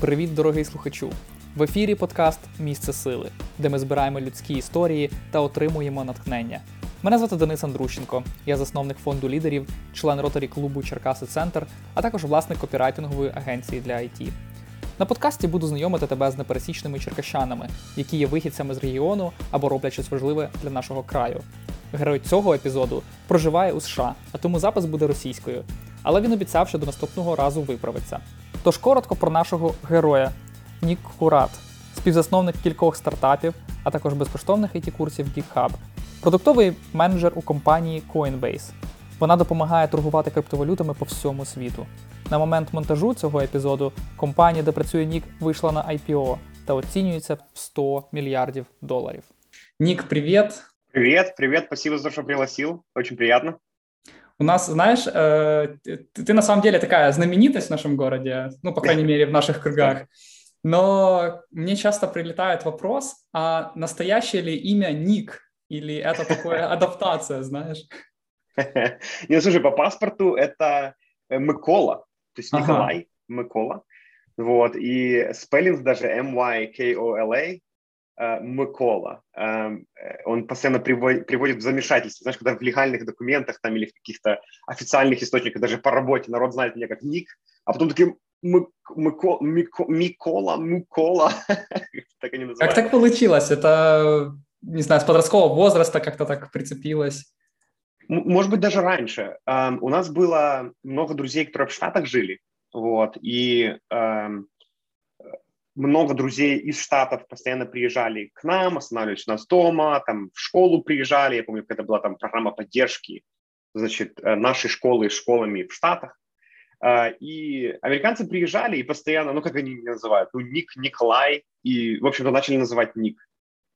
Привіт, дорогий слухачу! В ефірі подкаст Місце сили, де ми збираємо людські історії та отримуємо натхнення. Мене звати Денис Андрущенко, я засновник фонду лідерів, член роторі клубу Черкаси Центр, а також власник копірайтингової агенції для IT. На подкасті буду знайомити тебе з непересічними черкащанами, які є вихідцями з регіону або роблять щось важливе для нашого краю. Герой цього епізоду проживає у США, а тому запис буде російською. Але він обіцяв, що до наступного разу виправиться. Тож коротко про нашого героя Нік Курат, співзасновник кількох стартапів, а також безкоштовних it курсів GitHub, продуктовий менеджер у компанії Coinbase. Вона допомагає торгувати криптовалютами по всьому світу. На момент монтажу цього епізоду компанія, де працює Нік, вийшла на IPO та оцінюється в 100 мільярдів доларів. Нік, привіт! Привет, привет, спасибо за то, что пригласил, очень приятно. У нас, знаешь, э, ты, ты на самом деле такая знаменитость в нашем городе, ну, по крайней мере, в наших кругах. Но мне часто прилетает вопрос, а настоящее ли имя Ник? Или это такое адаптация, знаешь? Не, слушай, по паспорту это э, Микола, то есть Николай ага. Микола. Вот, и спеллинг даже M-Y-K-O-L-A, Микола. Эм, э, он постоянно приводит, в замешательство. Знаешь, когда в легальных документах там или в каких-то официальных источниках, даже по работе народ знает меня как Ник, а потом таким Мико, Мико, Микола, Микола. так они называют. Как так получилось? Это, не знаю, с подросткового возраста как-то так прицепилось? Может быть, даже раньше. Um, у нас было много друзей, которые в Штатах жили. Вот, и um, много друзей из Штатов постоянно приезжали к нам, останавливались у нас дома, там в школу приезжали. Я помню, когда была там программа поддержки, значит, э, нашей школы с школами в Штатах. А, и американцы приезжали и постоянно, ну как они меня называют, ну Ник, Николай, и, в общем-то, начали называть Ник.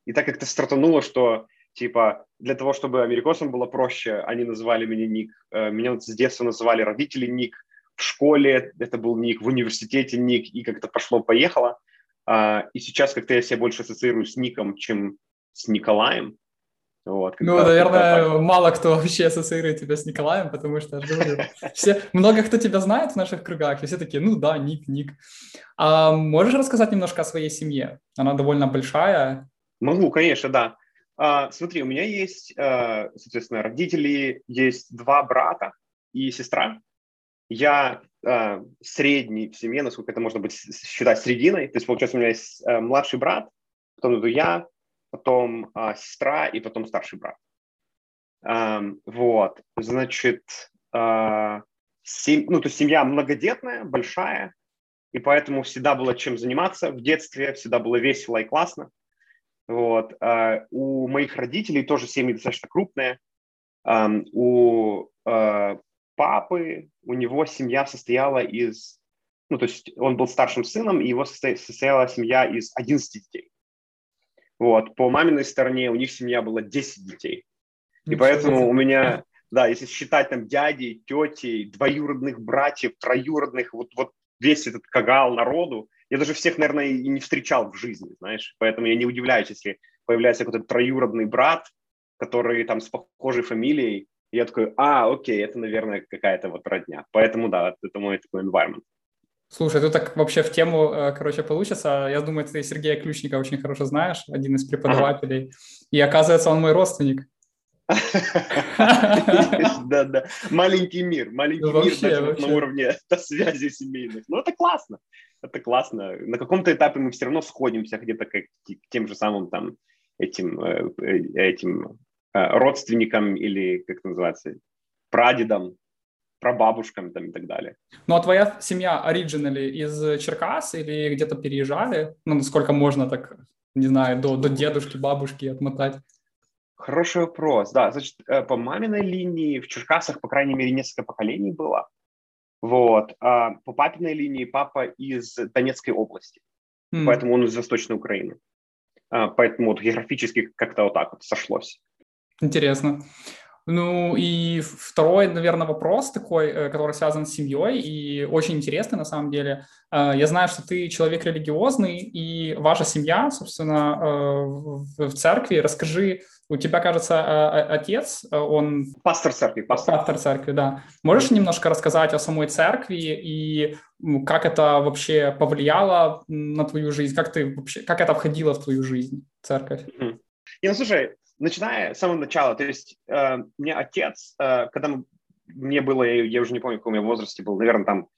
И так как-то стартануло, что типа для того, чтобы американцам было проще, они называли меня Ник. Э, меня с детства называли родители Ник. В школе это был Ник, в университете Ник, и как-то пошло-поехало. А, и сейчас как-то я себя больше ассоциирую с Ником, чем с Николаем. Вот, ну, наверное, мало кто вообще ассоциирует тебя с Николаем, потому что, я говорю, все, много кто тебя знает в наших кругах, и все такие, ну да, Ник, Ник. А можешь рассказать немножко о своей семье? Она довольно большая. Могу, конечно, да. А, смотри, у меня есть, а, соответственно, родители, есть два брата и сестра. Я а, средний в семье, насколько это можно быть считать срединой. То есть, получается, у меня есть а, младший брат, потом иду я, потом а, сестра и потом старший брат. А, вот, значит, а, сем... ну, то есть семья многодетная, большая, и поэтому всегда было чем заниматься в детстве, всегда было весело и классно. Вот. А, у моих родителей тоже семьи достаточно крупные. А, у а, папы, у него семья состояла из, ну, то есть он был старшим сыном, и его состояла семья из 11 детей. Вот. По маминой стороне у них семья была 10 детей. И поэтому у меня, да, если считать там дядей, тетей, двоюродных братьев, троюродных, вот, вот весь этот кагал народу, я даже всех, наверное, и не встречал в жизни, знаешь. Поэтому я не удивляюсь, если появляется какой-то троюродный брат, который там с похожей фамилией, и я такой, а, окей, это, наверное, какая-то вот родня. Поэтому, да, это мой такой environment. Слушай, ты так вообще в тему, э, короче, получится. Я думаю, ты Сергея Ключника очень хорошо знаешь, один из преподавателей. И оказывается, он мой родственник. Да, да. Маленький мир, маленький мир даже на уровне связи семейных. Ну, это классно. Это классно. На каком-то этапе мы все равно сходимся где-то к тем же самым там этим, э, э, этим родственникам или, как это называется, прадедам, прабабушкам там и так далее. Ну, а твоя семья оригинали из Черкас или где-то переезжали? Ну, насколько можно так, не знаю, до, до дедушки, бабушки отмотать? Хороший вопрос. Да, значит, э, по маминой линии в Черкасах, по крайней мере, несколько поколений было. Вот. А по папиной линии папа из Донецкой области. Mm. Поэтому он из Восточной Украины. А, поэтому вот географически как-то вот так вот сошлось. Интересно. Ну и второй, наверное, вопрос такой, э, который связан с семьей и очень интересный на самом деле. Э, я знаю, что ты человек религиозный, и ваша семья, собственно, э, в церкви. Расскажи, у тебя, кажется, отец, он... Пастор церкви. Пастор, пастор церкви, да. Можешь немножко рассказать о самой церкви и как это вообще повлияло на твою жизнь? Как, ты вообще, как это входило в твою жизнь, церковь? Mm-hmm. ну, слушай, начиная с самого начала, то есть э, мне отец, э, когда мы, мне было, я, я уже не помню, в каком я возрасте был, наверное, там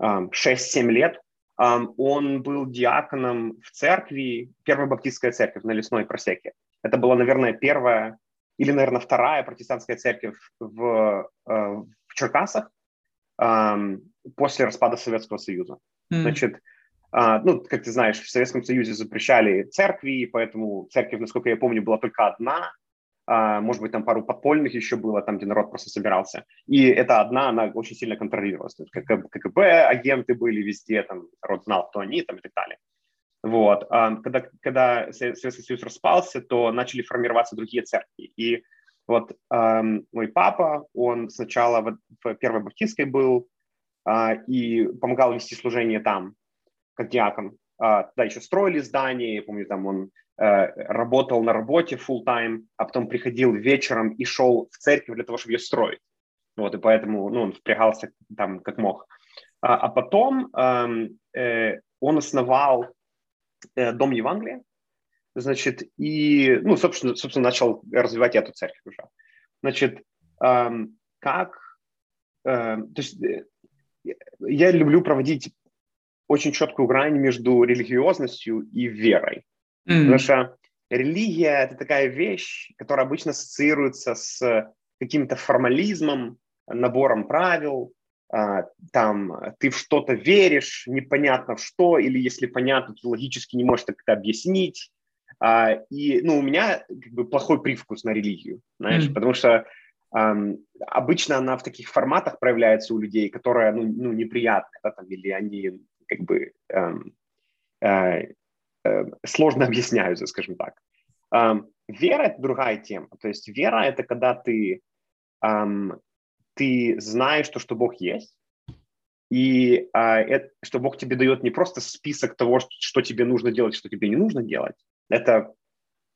э, 6-7 лет, э, он был диаконом в церкви, Первая Баптистская церковь на Лесной просеке. Это была, наверное, первая или, наверное, вторая протестантская церковь в, э, в Черкасах э, после распада Советского Союза. Mm. Значит, а, ну, как ты знаешь, в Советском Союзе запрещали церкви, поэтому церковь, насколько я помню, была только одна. А, может быть, там пару подпольных еще было, там, где народ просто собирался. И эта одна, она очень сильно контролировалась. То есть КГБ, агенты были везде, там, народ знал, кто они, там, и так далее. Вот. А, когда, когда Советский Союз распался, то начали формироваться другие церкви. И вот мой папа, он сначала в, в Первой Баптистской был и помогал вести служение там как диакон. А, да, еще строили здание, я помню, там он э, работал на работе full time, а потом приходил вечером и шел в церковь для того, чтобы ее строить. Вот, и поэтому ну, он впрягался там как мог. А, а потом э, э, он основал э, Дом Евангелия, значит, и, ну, собственно, собственно, начал развивать эту церковь уже. Значит, э, как, э, то есть э, я люблю проводить очень четкую грань между религиозностью и верой. Mm-hmm. Потому что религия – это такая вещь, которая обычно ассоциируется с каким-то формализмом, набором правил, а, там ты в что-то веришь, непонятно в что, или если понятно, то логически не можешь это объяснить. А, и ну, у меня как бы плохой привкус на религию, знаешь, mm-hmm. потому что Um, обычно она в таких форматах проявляется у людей, которые ну, ну, неприятны, да, там, или они как бы эм, э, э, сложно объясняются, скажем так. Эм, вера – это другая тема. То есть вера – это когда ты, эм, ты знаешь, то, что Бог есть, и э, это, что Бог тебе дает не просто список того, что, что тебе нужно делать, что тебе не нужно делать. Это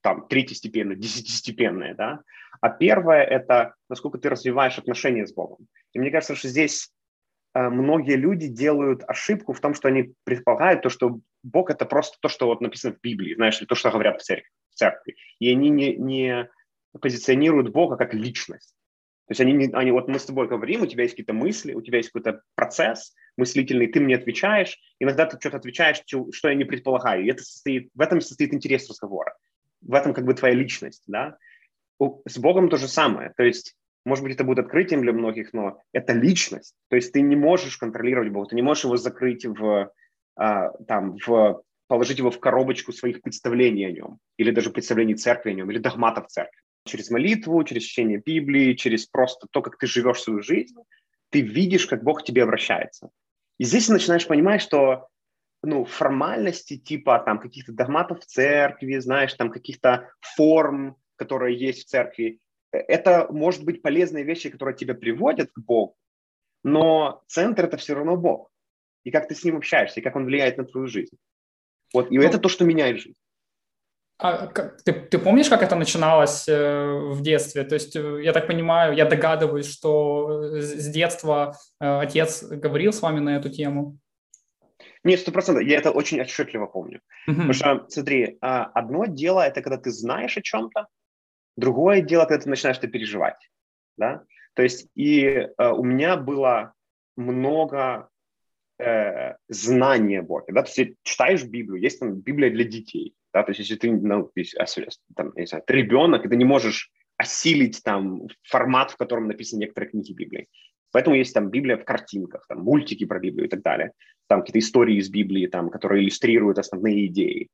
там третьестепенное, десятистепенное, да. А первое – это насколько ты развиваешь отношения с Богом. И мне кажется, что здесь многие люди делают ошибку в том, что они предполагают то, что Бог это просто то, что вот написано в Библии, знаешь, или то, что говорят в церкви. В церкви. И они не, не позиционируют Бога как личность. То есть они, они, вот мы с тобой говорим, у тебя есть какие-то мысли, у тебя есть какой-то процесс мыслительный, ты мне отвечаешь, иногда ты что-то отвечаешь, что я не предполагаю, и это состоит, в этом состоит интерес разговора, в этом как бы твоя личность, да. С Богом то же самое, то есть может быть, это будет открытием для многих, но это личность. То есть ты не можешь контролировать Бога, ты не можешь его закрыть в, а, там, в, положить его в коробочку своих представлений о нем, или даже представлений церкви о нем, или догматов церкви. Через молитву, через чтение Библии, через просто то, как ты живешь свою жизнь, ты видишь, как Бог к тебе обращается. И здесь ты начинаешь понимать, что ну, формальности типа там каких-то догматов в церкви, знаешь, там каких-то форм, которые есть в церкви, это может быть полезные вещи, которые тебя приводят к Богу, но центр это все равно Бог. И как ты с ним общаешься, и как он влияет на твою жизнь. Вот, и ну, это то, что меняет жизнь. А ты, ты помнишь, как это начиналось э, в детстве? То есть, э, я так понимаю, я догадываюсь, что с детства э, отец говорил с вами на эту тему. Нет, сто процентов. Я это очень отчетливо помню. Mm-hmm. Потому что, смотри, а, одно дело это когда ты знаешь о чем-то, Другое дело, когда ты начинаешь это переживать. Да? То есть и э, у меня было много э, знания Бога. Да? То есть читаешь Библию, есть там Библия для детей. Да? То есть если ты, ну, там, не знаю, ты ребенок, и ты не можешь осилить там формат, в котором написаны некоторые книги Библии. Поэтому есть там Библия в картинках, там мультики про Библию и так далее. Там какие-то истории из Библии, там, которые иллюстрируют основные идеи.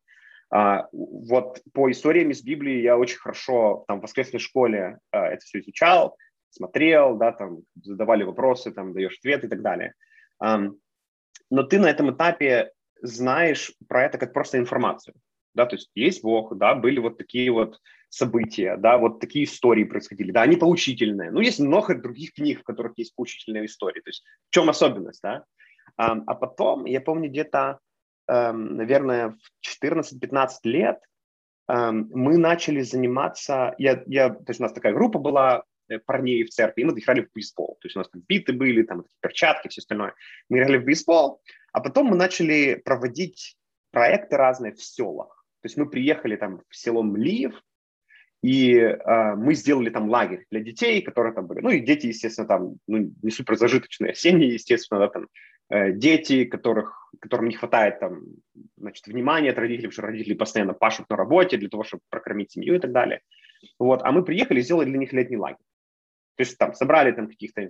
А, вот по историям из Библии я очень хорошо там в воскресной школе а, это все изучал, смотрел, да, там задавали вопросы, там даешь ответ и так далее. Но ты на этом этапе знаешь про это как просто информацию. Да, то есть есть Бог, да, были вот такие вот события, да, вот такие истории происходили, да, они поучительные. Ну, есть много других книг, в которых есть поучительные истории. То есть в чем особенность, да? А, а потом, я помню, где-то, наверное, в 14-15 лет эм, мы начали заниматься, я, я, то есть у нас такая группа была э, парней в церкви, и мы играли в бейсбол. То есть у нас там биты были, там перчатки, все остальное. Мы играли в бейсбол, а потом мы начали проводить проекты разные в селах. То есть мы приехали там в село Млиев, и э, мы сделали там лагерь для детей, которые там были. Ну и дети, естественно, там ну, не супер зажиточные семьи, естественно, да, там дети, которых, которым не хватает там, значит, внимания от родителей, потому что родители постоянно пашут на работе для того, чтобы прокормить семью и так далее. Вот, а мы приехали и сделали для них летний лагерь. То есть там собрали там каких-то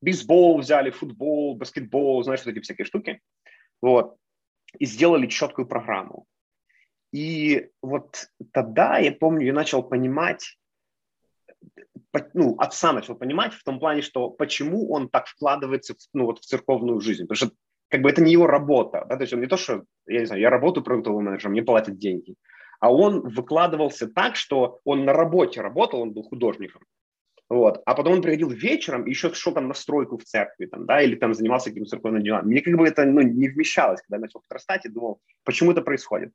бейсбол взяли, футбол, баскетбол, знаешь, вот эти всякие штуки. Вот. И сделали четкую программу. И вот тогда, я помню, я начал понимать, ну, отца начал понимать в том плане, что почему он так вкладывается в, ну, вот в церковную жизнь. Потому что как бы это не его работа. Да? То есть он не то, что, я не знаю, я работаю продуктовым менеджером, мне платят деньги. А он выкладывался так, что он на работе работал, он был художником. Вот. А потом он приходил вечером и еще шел там на стройку в церкви, там, да, или там занимался каким-то церковным делом. Мне как бы это ну, не вмещалось, когда я начал подрастать и думал, почему это происходит.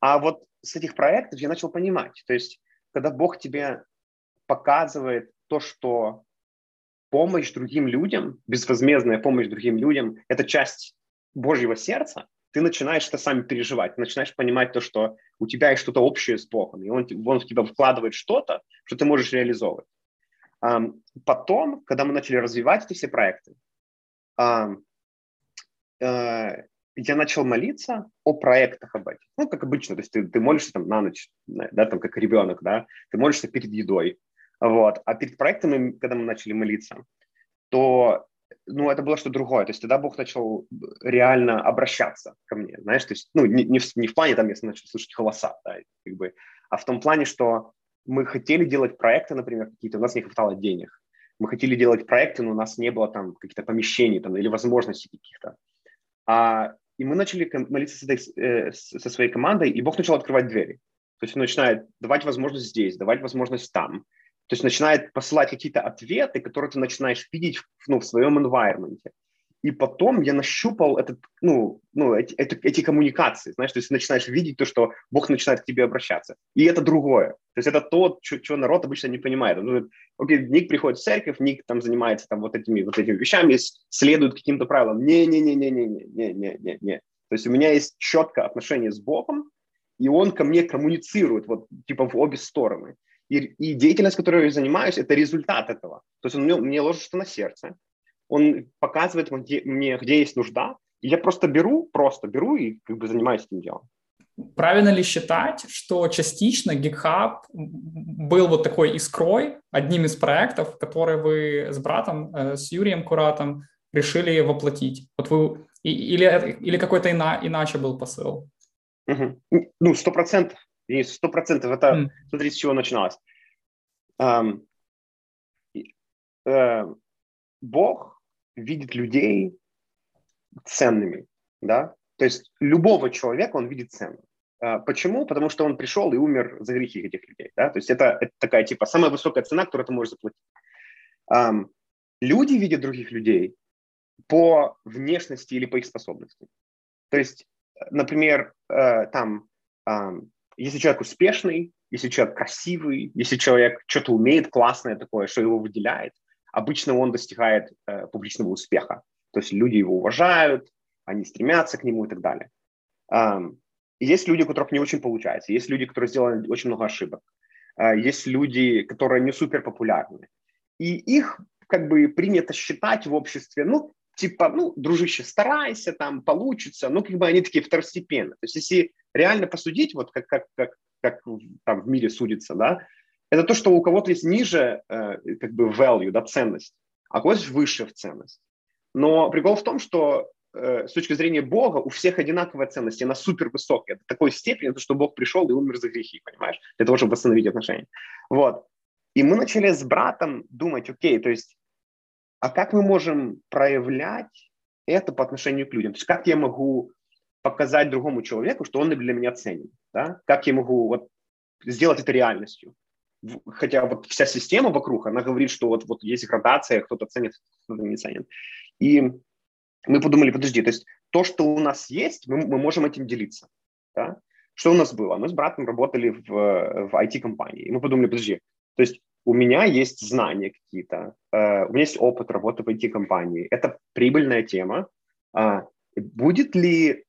А вот с этих проектов я начал понимать, то есть когда Бог тебе показывает то, что помощь другим людям, безвозмездная помощь другим людям – это часть Божьего сердца, ты начинаешь это сами переживать, начинаешь понимать то, что у тебя есть что-то общее с Богом, и он, он в тебя вкладывает что-то, что ты можешь реализовывать. Потом, когда мы начали развивать эти все проекты, э, я начал молиться о проектах об этих. Ну, как обычно, то есть ты, ты молишься там на ночь, да, там как ребенок, да, ты молишься перед едой, вот. А перед проектами, когда мы начали молиться, то, ну, это было что другое. То есть тогда Бог начал реально обращаться ко мне, знаешь, то есть, ну, не, не, в, не в плане там, если начал слышать голоса, да, как бы, а в том плане, что мы хотели делать проекты, например, какие-то, у нас не хватало денег. Мы хотели делать проекты, но у нас не было там каких-то помещений там, или возможностей каких-то. А и мы начали молиться с этой, э, со своей командой, и Бог начал открывать двери. То есть он начинает давать возможность здесь, давать возможность там. То есть начинает посылать какие-то ответы, которые ты начинаешь видеть ну, в своем environment. И потом я нащупал этот, ну, ну, эти, эти, коммуникации, знаешь, то есть ты начинаешь видеть то, что Бог начинает к тебе обращаться. И это другое. То есть это то, что народ обычно не понимает. Он говорит, окей, Ник приходит в церковь, Ник там занимается там вот этими, вот этими вещами, следует каким-то правилам. Не-не-не-не-не-не-не-не-не. То есть у меня есть четкое отношение с Богом, и он ко мне коммуницирует вот типа в обе стороны. И, и деятельность, которой я занимаюсь, это результат этого. То есть он мне, мне ложит что на сердце, он показывает мне, мне, где есть нужда, и я просто беру, просто беру и как бы занимаюсь этим делом. Правильно ли считать, что частично GitHub был вот такой искрой, одним из проектов, которые вы с братом, э, с Юрием Куратом решили воплотить? Вот вы, или, или какой-то ина, иначе был посыл? Угу. Ну, сто процентов. Сто процентов. Это, mm. смотри, с чего начиналось. Um, uh, Бог видит людей ценными, да, то есть любого человека он видит ценным. А, почему? Потому что он пришел и умер за грехи этих людей, да, то есть это, это такая типа самая высокая цена, которую ты можешь заплатить. Um, люди видят других людей по внешности или по их способностям. То есть, например, э, там, если человек успешный, если человек красивый, если человек что-то умеет классное такое, что его выделяет, обычно он достигает э, публичного успеха. То есть люди его уважают, они стремятся к нему и так далее. Um, есть люди, у которых не очень получается, есть люди, которые сделали очень много ошибок, uh, есть люди, которые не супер популярны. И их как бы принято считать в обществе, ну, типа, ну, дружище, старайся, там, получится, ну, как бы они такие второстепенные. То есть если реально посудить, вот как, как, как, как там в мире судится, да, это то, что у кого-то есть ниже э, как бы value, да, ценность, а у кого-то выше в ценность. Но прикол в том, что э, с точки зрения Бога у всех одинаковая ценность, она супер высокая, до такой степени, что Бог пришел и умер за грехи, понимаешь, для того, чтобы восстановить отношения. Вот. И мы начали с братом думать, окей, то есть, а как мы можем проявлять это по отношению к людям? То есть как я могу показать другому человеку, что он для меня ценен? Да? Как я могу вот, сделать это реальностью? хотя вот вся система вокруг, она говорит, что вот, вот есть градация, кто-то ценит, кто-то не ценит. И мы подумали, подожди, то есть то, что у нас есть, мы, мы можем этим делиться. Да? Что у нас было? Мы с братом работали в, в IT-компании. И мы подумали, подожди, то есть у меня есть знания какие-то, э, у меня есть опыт работы в IT-компании. Это прибыльная тема. Э, будет ли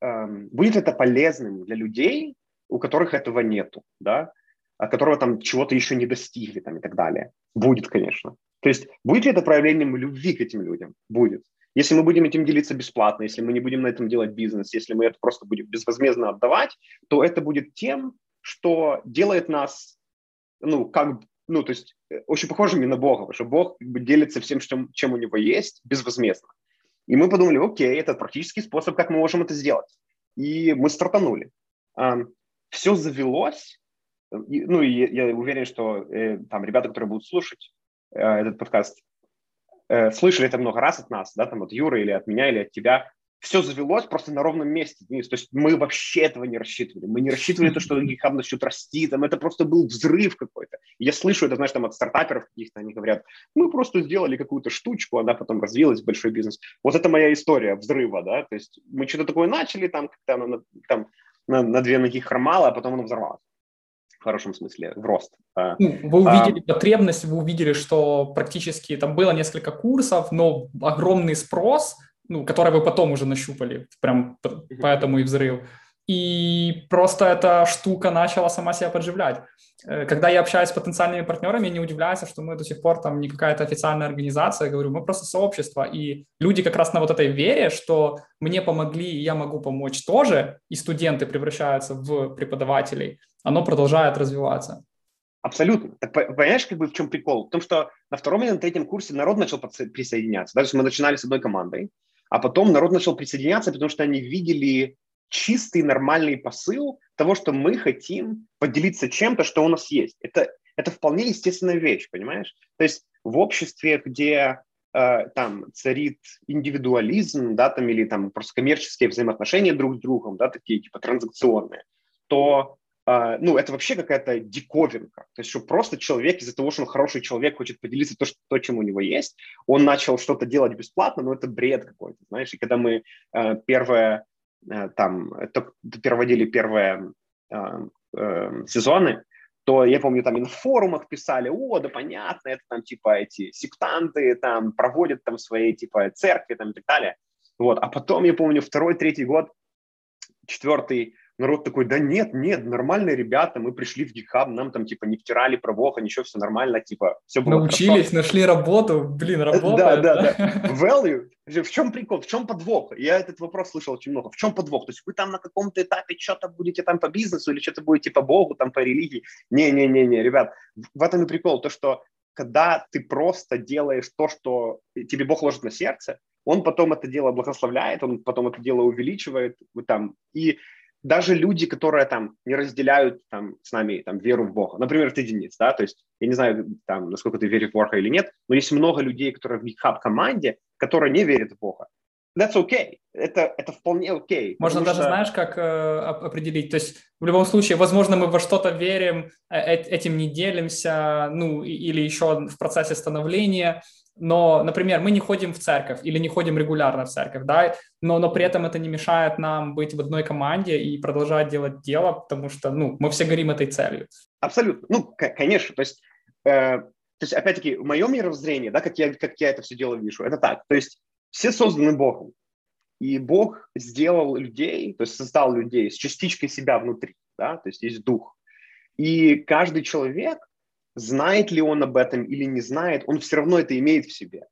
будет это полезным для людей, у которых этого нету, да, а которого там чего-то еще не достигли там и так далее? Будет, конечно. То есть будет ли это проявлением любви к этим людям? Будет. Если мы будем этим делиться бесплатно, если мы не будем на этом делать бизнес, если мы это просто будем безвозмездно отдавать, то это будет тем, что делает нас, ну, как, ну, то есть э, очень похожими на Бога, потому что Бог делится всем, чем у него есть, безвозмездно. И мы подумали, окей, это практический способ, как мы можем это сделать. И мы стартанули. Все завелось, ну, и я уверен, что э, там ребята, которые будут слушать э, этот подкаст, э, слышали это много раз от нас, да, там от Юры или от меня, или от тебя, все завелось просто на ровном месте, Денис. То есть мы вообще этого не рассчитывали. Мы не рассчитывали то, что GitHub начнет расти, там это просто был взрыв какой-то. Я слышу это, знаешь, там от стартаперов каких-то, они говорят, мы просто сделали какую-то штучку, она потом развилась в большой бизнес. Вот это моя история взрыва, да, то есть мы что-то такое начали, там, как-то на, там на, на две ноги хромало, а потом оно взорвалось в хорошем смысле, в рост. А, ну, вы увидели а, потребность, вы увидели, что практически там было несколько курсов, но огромный спрос, ну, который вы потом уже нащупали, прям поэтому и взрыв. И просто эта штука начала сама себя подживлять. Э, когда я общаюсь с потенциальными партнерами, не удивляются, что мы до сих пор там не какая-то официальная организация, я говорю, мы просто сообщество. И люди как раз на вот этой вере, что мне помогли, и я могу помочь тоже, и студенты превращаются в преподавателей, оно продолжает развиваться. Абсолютно. Так понимаешь, как бы в чем прикол? В том, что на втором или на третьем курсе народ начал присоединяться. Даже мы начинали с одной командой, а потом народ начал присоединяться, потому что они видели чистый нормальный посыл того, что мы хотим поделиться чем-то, что у нас есть. Это, это вполне естественная вещь, понимаешь? То есть в обществе, где э, там царит индивидуализм, да, там или там просто коммерческие взаимоотношения друг с другом, да, такие типа транзакционные, то ну, это вообще какая-то диковинка. То есть, что просто человек из-за того, что он хороший человек, хочет поделиться то, что, то, чем у него есть, он начал что-то делать бесплатно, но это бред какой-то, знаешь. И когда мы uh, первое Э, там проводили первые э, э, сезоны, то я помню, там и на форумах писали, о, да понятно, это там типа эти сектанты там проводят там свои типа церкви там и так далее. Вот. А потом, я помню, второй, третий год, четвертый, народ такой, да нет, нет, нормальные ребята, мы пришли в GitHub, нам там типа не втирали про Бога, ничего, все нормально, типа все было Научились, хорошо. нашли работу, блин, работа. Да, да, да. Value. В чем прикол, в чем подвох? Я этот вопрос слышал очень много. В чем подвох? То есть вы там на каком-то этапе что-то будете там по бизнесу или что-то будете по Богу, там по религии? Не-не-не-не, ребят, в этом и прикол, то, что когда ты просто делаешь то, что тебе Бог ложит на сердце, он потом это дело благословляет, он потом это дело увеличивает, там, и даже люди, которые там не разделяют там с нами там веру в Бога, например, ты Денис, да, то есть я не знаю там, насколько ты веришь в Бога или нет, но есть много людей, которые в GitHub команде, которые не верят в Бога. That's okay. Это, это вполне окей. Okay, Можно даже, что... знаешь, как э, определить. То есть в любом случае, возможно, мы во что-то верим, э, этим не делимся, ну, или еще в процессе становления, но, например, мы не ходим в церковь или не ходим регулярно в церковь, да, но, но при этом это не мешает нам быть в одной команде и продолжать делать дело, потому что, ну, мы все горим этой целью. Абсолютно. Ну, конечно, то есть, э, то есть опять-таки, в моем мировоззрении, да, как я, как я это все дело вижу, это так, то есть все созданы Богом, и Бог сделал людей, то есть создал людей с частичкой себя внутри, да, то есть есть дух. И каждый человек знает ли он об этом или не знает, он все равно это имеет в себе.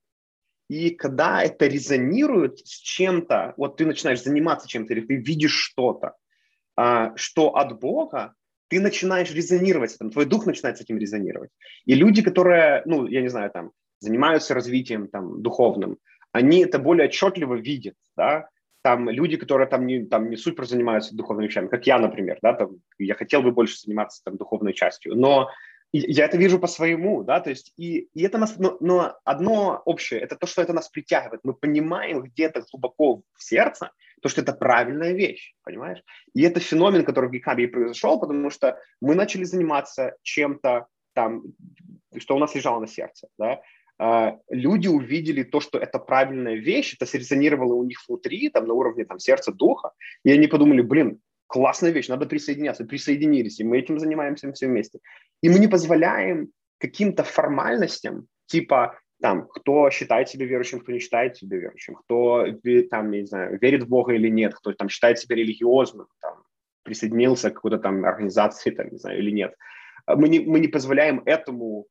И когда это резонирует с чем-то, вот ты начинаешь заниматься чем-то, или ты видишь что-то, а, что от Бога, ты начинаешь резонировать с этим, твой дух начинает с этим резонировать. И люди, которые, ну, я не знаю, там, занимаются развитием там, духовным, они это более отчетливо видят, да, там люди, которые там не, там не супер занимаются духовными вещами, как я, например, да, там, я хотел бы больше заниматься там духовной частью, но я это вижу по своему, да, то есть, и, и это нас, но, но одно общее, это то, что это нас притягивает. Мы понимаем где-то глубоко в сердце, то, что это правильная вещь, понимаешь? И это феномен, который в Гикабе произошел, потому что мы начали заниматься чем-то там, что у нас лежало на сердце, да, а, люди увидели то, что это правильная вещь, это срезонировало у них внутри, там, на уровне там, сердца, духа, и они подумали, блин, классная вещь, надо присоединяться, присоединились, и мы этим занимаемся все вместе. И мы не позволяем каким-то формальностям, типа, там, кто считает себя верующим, кто не считает себя верующим, кто, там, не знаю, верит в Бога или нет, кто там считает себя религиозным, там, присоединился к какой-то там организации, там, не знаю, или нет. Мы не, мы не позволяем этому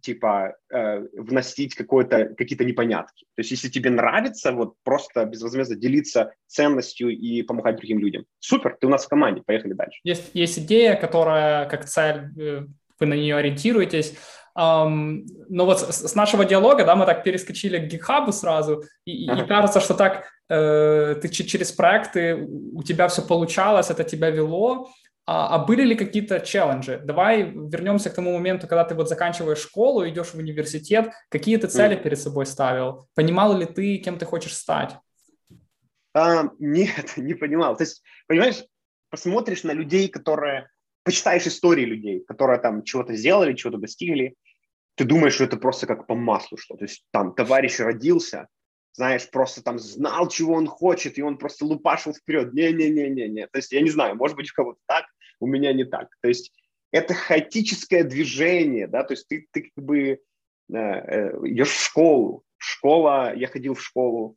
типа э, вносить какие-то непонятки. То есть если тебе нравится вот просто безвозмездно делиться ценностью и помогать другим людям, супер, ты у нас в команде, поехали дальше. Есть, есть идея, которая как цель, э, вы на нее ориентируетесь, Um, но вот с, с нашего диалога, да, мы так перескочили к GitHub сразу, и, ага. и кажется, что так э, ты через проекты у тебя все получалось, это тебя вело, а, а были ли какие-то челленджи? Давай вернемся к тому моменту, когда ты вот заканчиваешь школу, идешь в университет. Какие ты цели mm. перед собой ставил? Понимал ли ты, кем ты хочешь стать? А, нет, не понимал. То есть, понимаешь, посмотришь на людей, которые... Почитаешь истории людей, которые там чего-то сделали, чего-то достигли, ты думаешь, что это просто как по маслу что. То есть там товарищ родился, знаешь, просто там знал, чего он хочет, и он просто лупашил вперед. Не-не-не-не-не. То есть я не знаю, может быть, у кого-то так, у меня не так. То есть это хаотическое движение, да, то есть ты, ты как бы э, э, идешь в школу. Школа, я ходил в школу.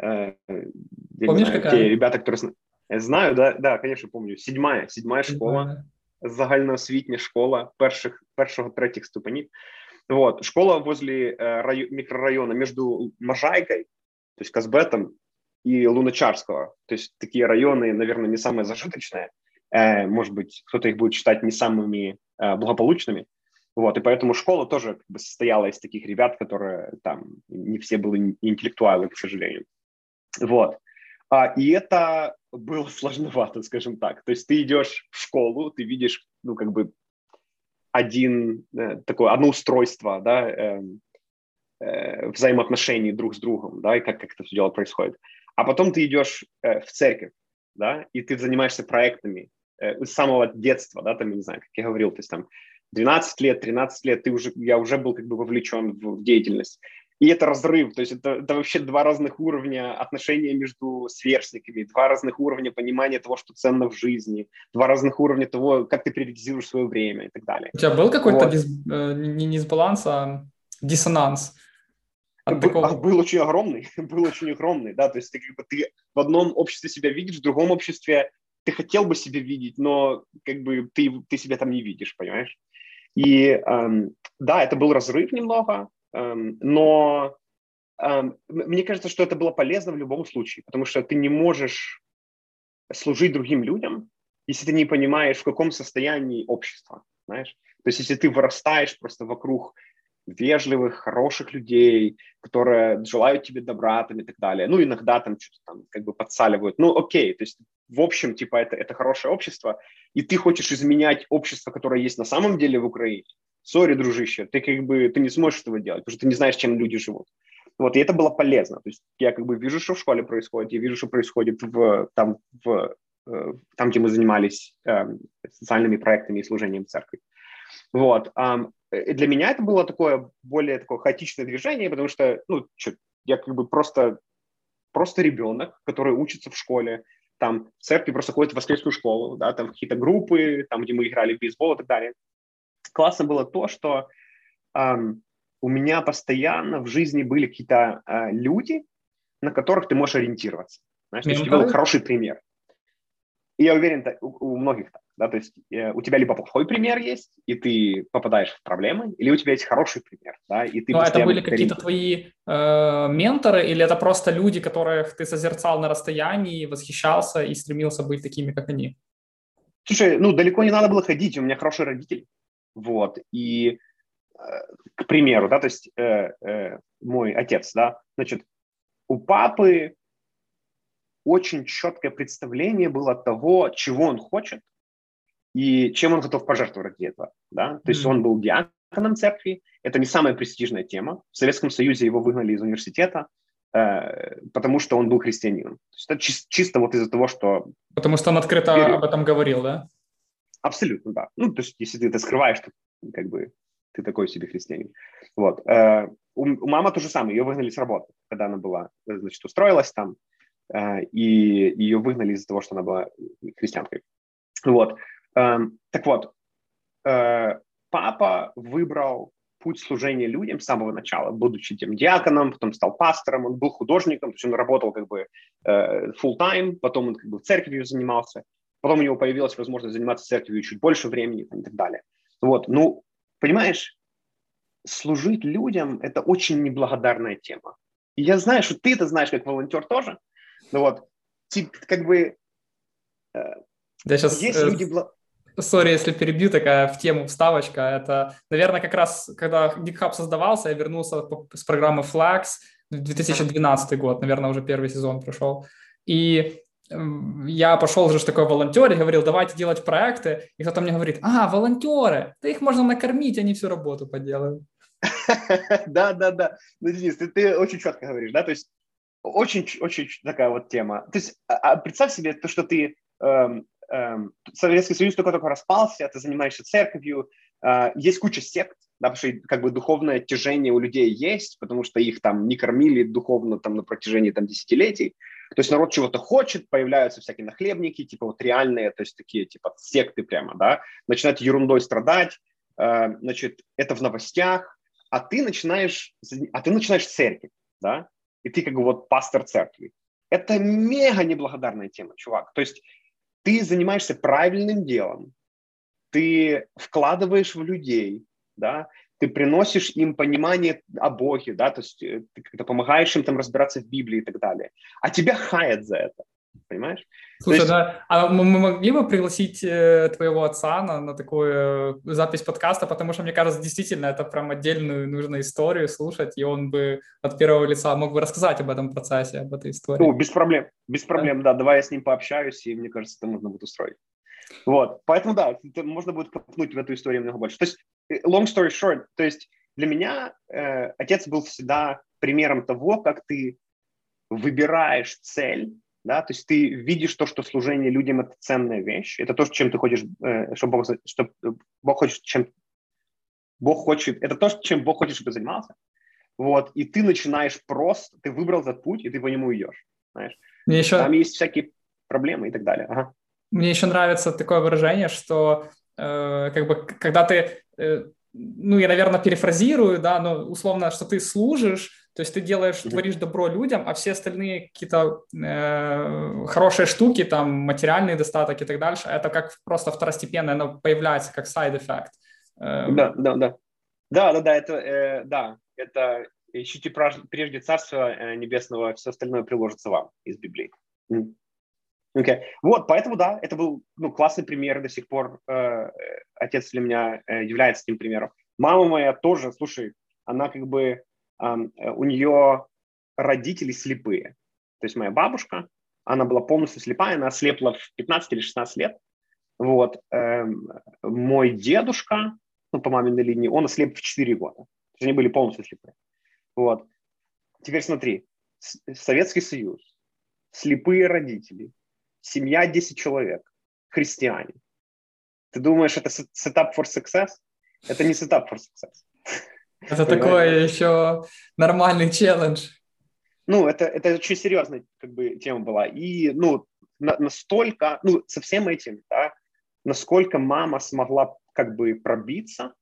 Э, Помнишь, знаю, какая? Те ребята, которые знаю, да, да, конечно, помню. Седьмая, седьмая школа, загальноосвітня школа перших, першого, третіх ступенів. Вот, школа возле э, рай, микрорайона между Можайкой то есть Казбетом и Луначарского. То есть такие районы, наверное, не самые зажиточные. Э, может быть, кто-то их будет считать не самыми э, благополучными. Вот, и поэтому школа тоже как бы состояла из таких ребят, которые там не все были интеллектуалы, к сожалению. Вот. А, и это было сложновато, скажем так. То есть ты идешь в школу, ты видишь, ну, как бы один, э, такое, одно устройство, да, э, э, взаимоотношений друг с другом, да, и как, как это все дело происходит. А потом ты идешь э, в церковь, да, и ты занимаешься проектами э, с самого детства, да, там, не знаю, как я говорил, то есть там 12 лет, 13 лет, ты уже, я уже был как бы вовлечен в, в деятельность. И это разрыв, то есть это, это вообще два разных уровня отношения между сверстниками, два разных уровня понимания того, что ценно в жизни, два разных уровня того, как ты приоритизируешь свое время и так далее. У тебя был какой-то вот. дис, э, не дисбаланс, а диссонанс? От такого... А, был очень огромный, был очень огромный, да, то есть ты как бы ты в одном обществе себя видишь, в другом обществе ты хотел бы себя видеть, но как бы ты, ты себя там не видишь, понимаешь? И эм, да, это был разрыв немного, эм, но эм, мне кажется, что это было полезно в любом случае, потому что ты не можешь служить другим людям, если ты не понимаешь, в каком состоянии общество, знаешь? То есть если ты вырастаешь просто вокруг вежливых, хороших людей, которые желают тебе добра там, и так далее. Ну, иногда там что-то там как бы подсаливают. Ну, окей, то есть в общем, типа, это, это хорошее общество, и ты хочешь изменять общество, которое есть на самом деле в Украине. Сори, дружище, ты как бы, ты не сможешь этого делать, потому что ты не знаешь, чем люди живут. Вот, и это было полезно. То есть я как бы вижу, что в школе происходит, я вижу, что происходит в, там, в, э, там, где мы занимались э, социальными проектами и служением церкви. Вот. Для меня это было такое более такое хаотичное движение, потому что, ну, что, я как бы просто, просто ребенок, который учится в школе, там в церкви просто ходит в воскресную школу, да, там какие-то группы, там, где мы играли в бейсбол и так далее. Классно было то, что эм, у меня постоянно в жизни были какие-то э, люди, на которых ты можешь ориентироваться. Знаешь, то есть у тебя был хороший пример. И я уверен, у, у многих так. Да, то есть э, у тебя либо плохой пример есть, и ты попадаешь в проблемы, или у тебя есть хороший пример, да, и ты. Ну, это были какие-то твои э, менторы, или это просто люди, которых ты созерцал на расстоянии, восхищался и стремился быть такими, как они? Слушай, ну далеко не надо было ходить, у меня хороший родитель, вот, и э, к примеру, да, то есть э, э, мой отец, да, значит, у папы очень четкое представление было того, чего он хочет, и чем он готов пожертвовать ради этого. Да? То есть mm-hmm. он был диаконом церкви, это не самая престижная тема. В Советском Союзе его выгнали из университета, э, потому что он был христианином. То есть это чис- чисто вот из-за того, что... Потому что он открыто верил. об этом говорил, да? Абсолютно, да. Ну, то есть если ты это скрываешь, то как бы ты такой себе христианин. Вот. Э, у, у мамы то же самое, ее выгнали с работы, когда она была, значит, устроилась там, э, и ее выгнали из-за того, что она была христианкой. Вот. Э, так вот, э, папа выбрал путь служения людям с самого начала, будучи тем диаконом, потом стал пастором, он был художником, то есть он работал как бы э, full time, потом он как бы в церкви занимался, потом у него появилась возможность заниматься церковью чуть больше времени и так далее. Вот, ну, понимаешь, служить людям – это очень неблагодарная тема. И я знаю, что ты это знаешь как волонтер тоже, ну вот, типа, как бы э, да, сейчас, есть э, люди... Сори, если перебью, такая в тему вставочка. Это, наверное, как раз, когда GitHub создавался, я вернулся с программы Flax, 2012 год, наверное, уже первый сезон прошел. И я пошел же такой волонтер и говорил, давайте делать проекты. И кто-то мне говорит, а, волонтеры, да их можно накормить, они всю работу поделают. Да, да, да. Ну, Денис, ты очень четко говоришь, да, то есть очень, очень такая вот тема. То есть а, а представь себе то, что ты эм, эм, Советский Союз только-только распался, ты занимаешься церковью, э, есть куча сект, да, потому что как бы духовное тяжение у людей есть, потому что их там не кормили духовно там на протяжении там десятилетий. То есть народ чего-то хочет, появляются всякие нахлебники, типа вот реальные, то есть такие типа секты прямо, да, начинают ерундой страдать, э, значит, это в новостях, а ты начинаешь, а ты начинаешь церковь, да, и ты как бы вот пастор церкви. Это мега неблагодарная тема, чувак. То есть ты занимаешься правильным делом, ты вкладываешь в людей, да, ты приносишь им понимание о Боге, да, то есть э, ты как-то помогаешь им там разбираться в Библии и так далее, а тебя хаят за это, понимаешь? Слушай, есть... да, а мы могли бы пригласить э, твоего отца на, на такую э, запись подкаста, потому что, мне кажется, действительно, это прям отдельную нужную историю слушать, и он бы от первого лица мог бы рассказать об этом процессе, об этой истории. Ну, без проблем, без проблем, да, да давай я с ним пообщаюсь, и мне кажется, это можно будет устроить. Вот, поэтому да, это можно будет копнуть в эту историю много больше. То есть, э, long story short, то есть для меня э, отец был всегда примером того, как ты выбираешь цель, да, то есть ты видишь то, что служение людям это ценная вещь, это то, чем ты хочешь, э, что Бог, что Бог хочет, чем Бог хочет, это то, чем Бог хочет, чтобы ты занимался, вот, и ты начинаешь просто, ты выбрал этот путь, и ты по нему идешь, знаешь. Мне еще... Там есть всякие проблемы и так далее. Ага. Мне еще нравится такое выражение, что э, как бы когда ты, э, ну я, наверное, перефразирую, да, но условно, что ты служишь, то есть ты делаешь, творишь добро людям, а все остальные какие-то э, хорошие штуки, там материальный достаток и так дальше, это как просто второстепенное, оно появляется как side-effect. Э, да, да, да. Да, да, да, это, э, да, это ищите прежде Царства э, Небесного, все остальное приложится вам из Библии. Okay. Вот, поэтому да, это был ну, классный пример, до сих пор э, отец для меня э, является таким примером. Мама моя тоже, слушай, она как бы, э, у нее родители слепые. То есть моя бабушка, она была полностью слепая, она ослепла в 15 или 16 лет. Вот. Э, мой дедушка, ну, по маминой линии, он ослеп в 4 года. То есть они были полностью слепые. Вот. Теперь смотри, Советский Союз, слепые родители, семья 10 человек, христиане. Ты думаешь, это setup for success? Это не setup for success. Это такой еще нормальный челлендж. Ну, это, это очень серьезная как бы, тема была. И, ну, на, настолько, ну, со всем этим, да, насколько мама смогла как бы пробиться,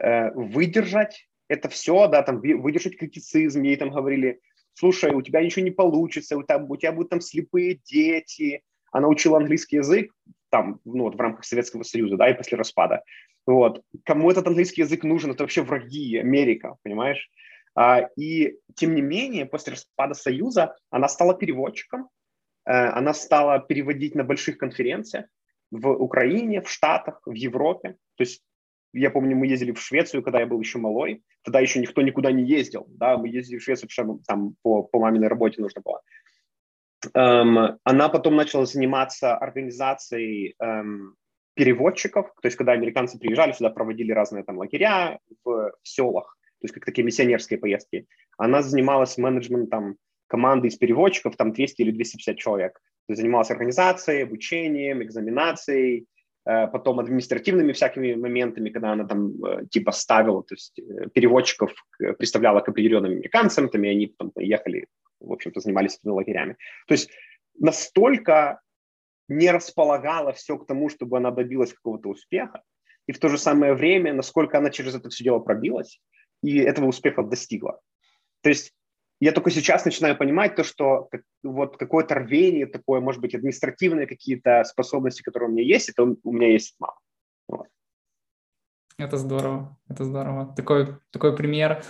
э, выдержать это все, да, там, выдержать критицизм, ей там говорили, слушай, у тебя ничего не получится, у тебя, у тебя будут там слепые дети. Она учила английский язык там, ну, вот в рамках Советского Союза, да, и после распада. Вот. Кому этот английский язык нужен, это вообще враги, Америка, понимаешь? А, и тем не менее, после распада Союза она стала переводчиком, э, она стала переводить на больших конференциях в Украине, в Штатах, в Европе. То есть я помню, мы ездили в Швецию, когда я был еще малой. Тогда еще никто никуда не ездил. Да, мы ездили в Швецию, потому что там по, по маминой работе нужно было. Эм, она потом начала заниматься организацией эм, переводчиков. То есть, когда американцы приезжали сюда, проводили разные там лагеря в, в селах, то есть как такие миссионерские поездки. Она занималась менеджментом команды из переводчиков, там 200 или 250 человек. То есть занималась организацией, обучением, экзаменацией, э, потом административными всякими моментами, когда она там э, типа ставила, то есть э, переводчиков представляла к определенным американцам, там, и они потом ехали, в общем-то, занимались этими лагерями. То есть настолько не располагала все к тому, чтобы она добилась какого-то успеха, и в то же самое время, насколько она через это все дело пробилась, и этого успеха достигла. То есть я только сейчас начинаю понимать то, что вот какое-то рвение такое, может быть, административные какие-то способности, которые у меня есть, это у меня есть мало. Вот. Это здорово, это здорово. Такой, такой пример.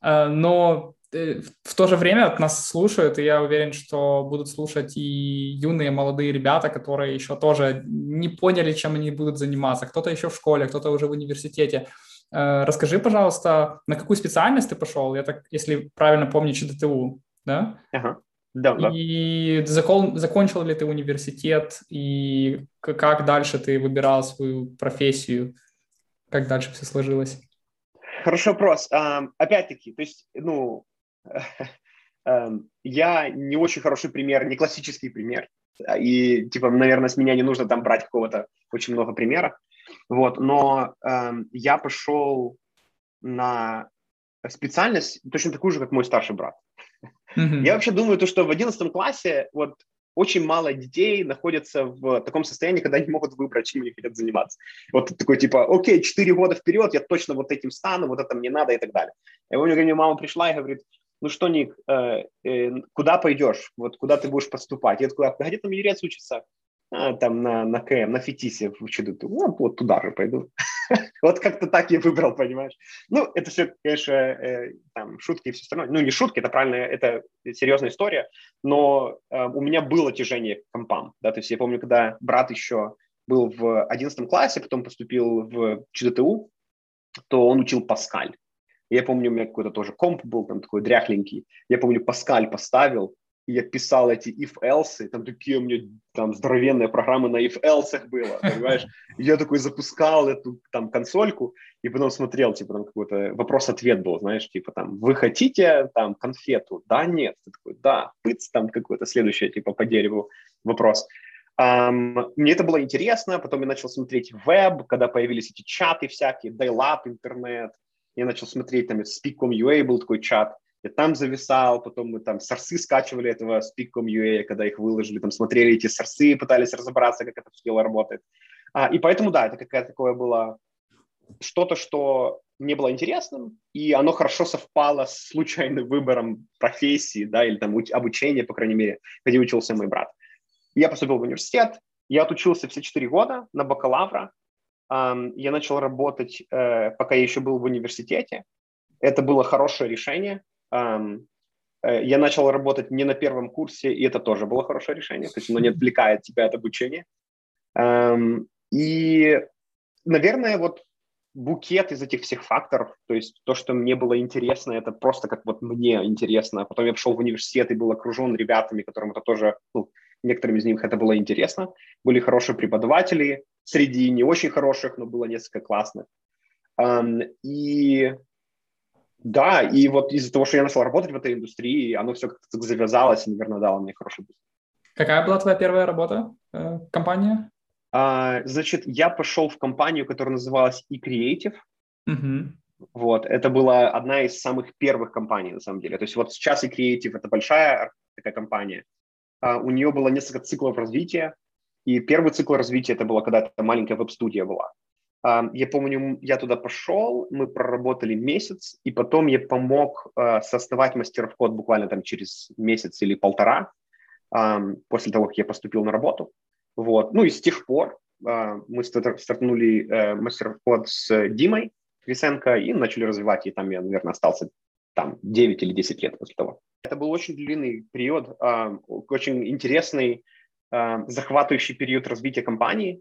А, но в то же время от нас слушают, и я уверен, что будут слушать и юные молодые ребята, которые еще тоже не поняли, чем они будут заниматься. Кто-то еще в школе, кто-то уже в университете. Э, расскажи, пожалуйста, на какую специальность ты пошел? Я так, если правильно помню, ЧДТУ, да? Ага. Да, да. И закон, закончил ли ты университет, и как дальше ты выбирал свою профессию? Как дальше все сложилось? Хороший вопрос. Опять-таки, то есть, ну, я не очень хороший пример, не классический пример. И, типа, наверное, с меня не нужно там брать какого-то очень много примеров. Вот, но э, я пошел на специальность точно такую же, как мой старший брат. Mm-hmm. Я вообще думаю, то, что в 11 классе вот очень мало детей находятся в таком состоянии, когда они могут выбрать, чем они хотят заниматься. Вот такой типа, окей, 4 года вперед, я точно вот этим стану, вот это мне надо и так далее. Я помню, когда мне мама пришла и говорит, ну что, Ник, э, э, куда пойдешь, вот куда ты будешь поступать? Я такой, а где там юрец учится? а, там на, на КМ, на Фетисе в ЧДТ, вот, вот туда же пойду. вот как-то так я выбрал, понимаешь. Ну, это все, конечно, э, там, шутки и все остальное. Ну, не шутки, это правильно, это серьезная история, но э, у меня было тяжение к компам, да, то есть я помню, когда брат еще был в 11 классе, потом поступил в ЧДТУ, то он учил Паскаль. Я помню, у меня какой-то тоже комп был там такой дряхленький. Я помню, Паскаль поставил, я писал эти if-else, там такие у меня там здоровенные программы на if-else было, понимаешь? я такой запускал эту там консольку и потом смотрел, типа там какой-то вопрос-ответ был, знаешь, типа там, вы хотите там конфету? Да, нет? Ты такой, да, пыц, там какой-то следующий, типа по дереву вопрос. Um, мне это было интересно, потом я начал смотреть веб, когда появились эти чаты всякие, dial-up интернет, я начал смотреть, там, Speak.com.ua был такой чат, я там зависал, потом мы там сорсы скачивали этого Speak.com.ua, когда их выложили, там смотрели эти сорсы, пытались разобраться, как это все дело работает. А, и поэтому, да, это какая-то такое было что-то, что мне было интересным, и оно хорошо совпало с случайным выбором профессии, да, или там обучения, по крайней мере, где учился мой брат. Я поступил в университет, я отучился все четыре года на бакалавра, я начал работать, э, пока я еще был в университете. Это было хорошее решение, Э, я начал работать не на первом курсе, и это тоже было хорошее решение, то есть оно не отвлекает тебя от обучения. И, наверное, вот букет из этих всех факторов, то есть то, что мне было интересно, это просто как вот мне интересно. Потом я пошел в университет и был окружен ребятами, которым это тоже, ну, некоторым из них это было интересно. Были хорошие преподаватели, среди не очень хороших, но было несколько классных. И да, и вот из-за того, что я начал работать в этой индустрии, оно все как-то так завязалось и, наверное, дало мне хороший буст. Какая была твоя первая работа, э, компания? А, значит, я пошел в компанию, которая называлась eCreative. Угу. Вот, это была одна из самых первых компаний, на самом деле. То есть вот сейчас eCreative – это большая такая компания. А, у нее было несколько циклов развития, и первый цикл развития – это было когда это маленькая веб-студия была. Я помню, я туда пошел, мы проработали месяц, и потом я помог э, соосновать мастеров код буквально там через месяц или полтора после того, как я поступил на работу. Вот. Ну и с тех пор мы стартанули э, мастеров код с Димой Крисенко и начали развивать, и там я, наверное, остался там 9 или 10 лет после того. Это был очень длинный период, очень интересный, захватывающий период развития компании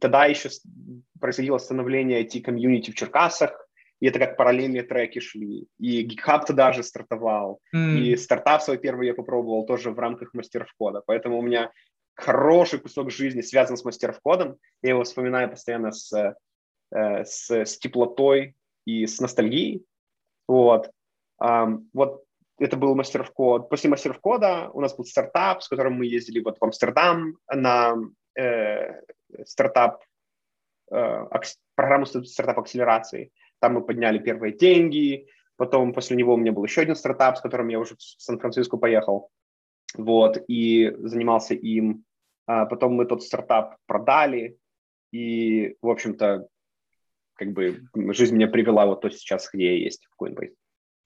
тогда еще происходило становление IT-комьюнити в Черкасах, и это как параллельные треки шли. И GitHub тогда же стартовал, mm. и стартап свой первый я попробовал тоже в рамках мастеров кода. Поэтому у меня хороший кусок жизни связан с мастеров кодом. Я его вспоминаю постоянно с, э, с, с теплотой и с ностальгией. Вот. Um, вот это был мастер в код. После мастер в кода у нас был стартап, с которым мы ездили вот в Амстердам на э, стартап, э, программу стартап акселерации. Там мы подняли первые деньги. Потом после него у меня был еще один стартап, с которым я уже в Сан-Франциско поехал. Вот, и занимался им. А потом мы тот стартап продали. И, в общем-то, как бы жизнь меня привела вот то сейчас, где я есть в Coinbase.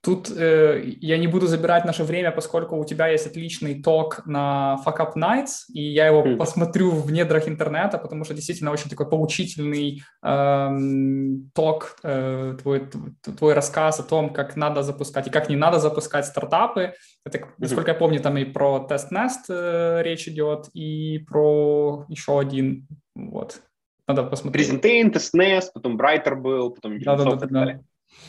Тут э, я не буду забирать наше время, поскольку у тебя есть отличный ток на Fuck Up Nights, и я его mm. посмотрю в недрах интернета, потому что действительно очень такой поучительный э, ток, э, твой, твой рассказ о том, как надо запускать и как не надо запускать стартапы. Это, насколько mm-hmm. я помню, там и про тест-нест э, речь идет, и про еще один, вот. Надо посмотреть. Презентейн, тест-нест, потом Брайтер был, потом да, да, да, да, да.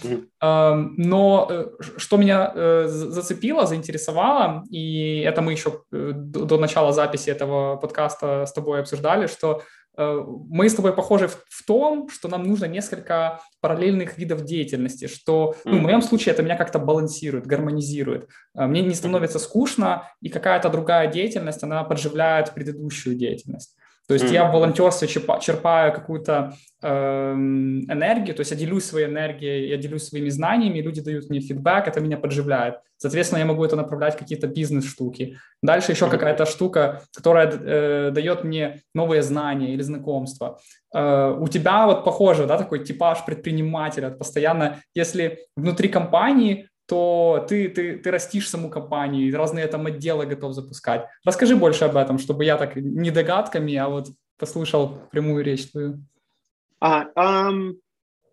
Но э, что меня э, зацепило, заинтересовало, и это мы еще э, до начала записи этого подкаста с тобой обсуждали, что мы с тобой похожи в, том, что нам нужно несколько параллельных видов деятельности, что ну, в моем случае это меня как-то балансирует, гармонизирует. Мне не становится скучно, и какая-то другая деятельность, она подживляет предыдущую деятельность. То есть mm-hmm. я в волонтерстве черпаю какую-то э, энергию, то есть я делюсь своей энергией, я делюсь своими знаниями, люди дают мне фидбэк, это меня подживляет. Соответственно, я могу это направлять в какие-то бизнес-штуки. Дальше еще mm-hmm. какая-то штука, которая э, дает мне новые знания или знакомства. Э, у тебя вот похоже, да, такой типаж предпринимателя, постоянно, если внутри компании то ты, ты, ты растишь саму компанию, разные там отделы готов запускать. Расскажи больше об этом, чтобы я так не догадками, а вот послушал прямую речь твою. А, um,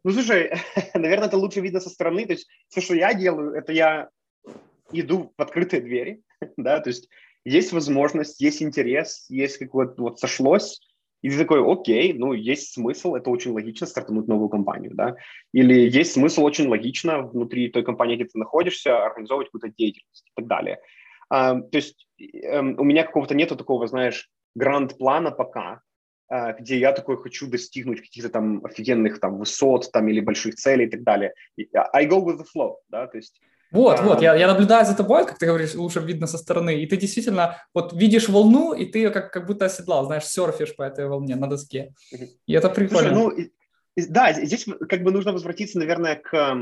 ну, слушай, наверное, это лучше видно со стороны. То есть все, что я делаю, это я иду в открытые двери, да, то есть есть возможность, есть интерес, есть какое-то вот сошлось, и ты такой, окей, ну, есть смысл, это очень логично стартануть новую компанию, да, или есть смысл очень логично внутри той компании, где ты находишься, организовывать какую-то деятельность и так далее. А, то есть а, у меня какого-то нету такого, знаешь, гранд-плана пока, а, где я такой хочу достигнуть каких-то там офигенных там высот там или больших целей и так далее. I go with the flow, да, то есть вот, вот, я, я наблюдаю за тобой, как ты говоришь, лучше видно со стороны, и ты действительно вот видишь волну, и ты ее как, как будто оседлал, знаешь, серфишь по этой волне на доске. И это прикольно. Слушай, ну, да, здесь как бы нужно возвратиться, наверное, к,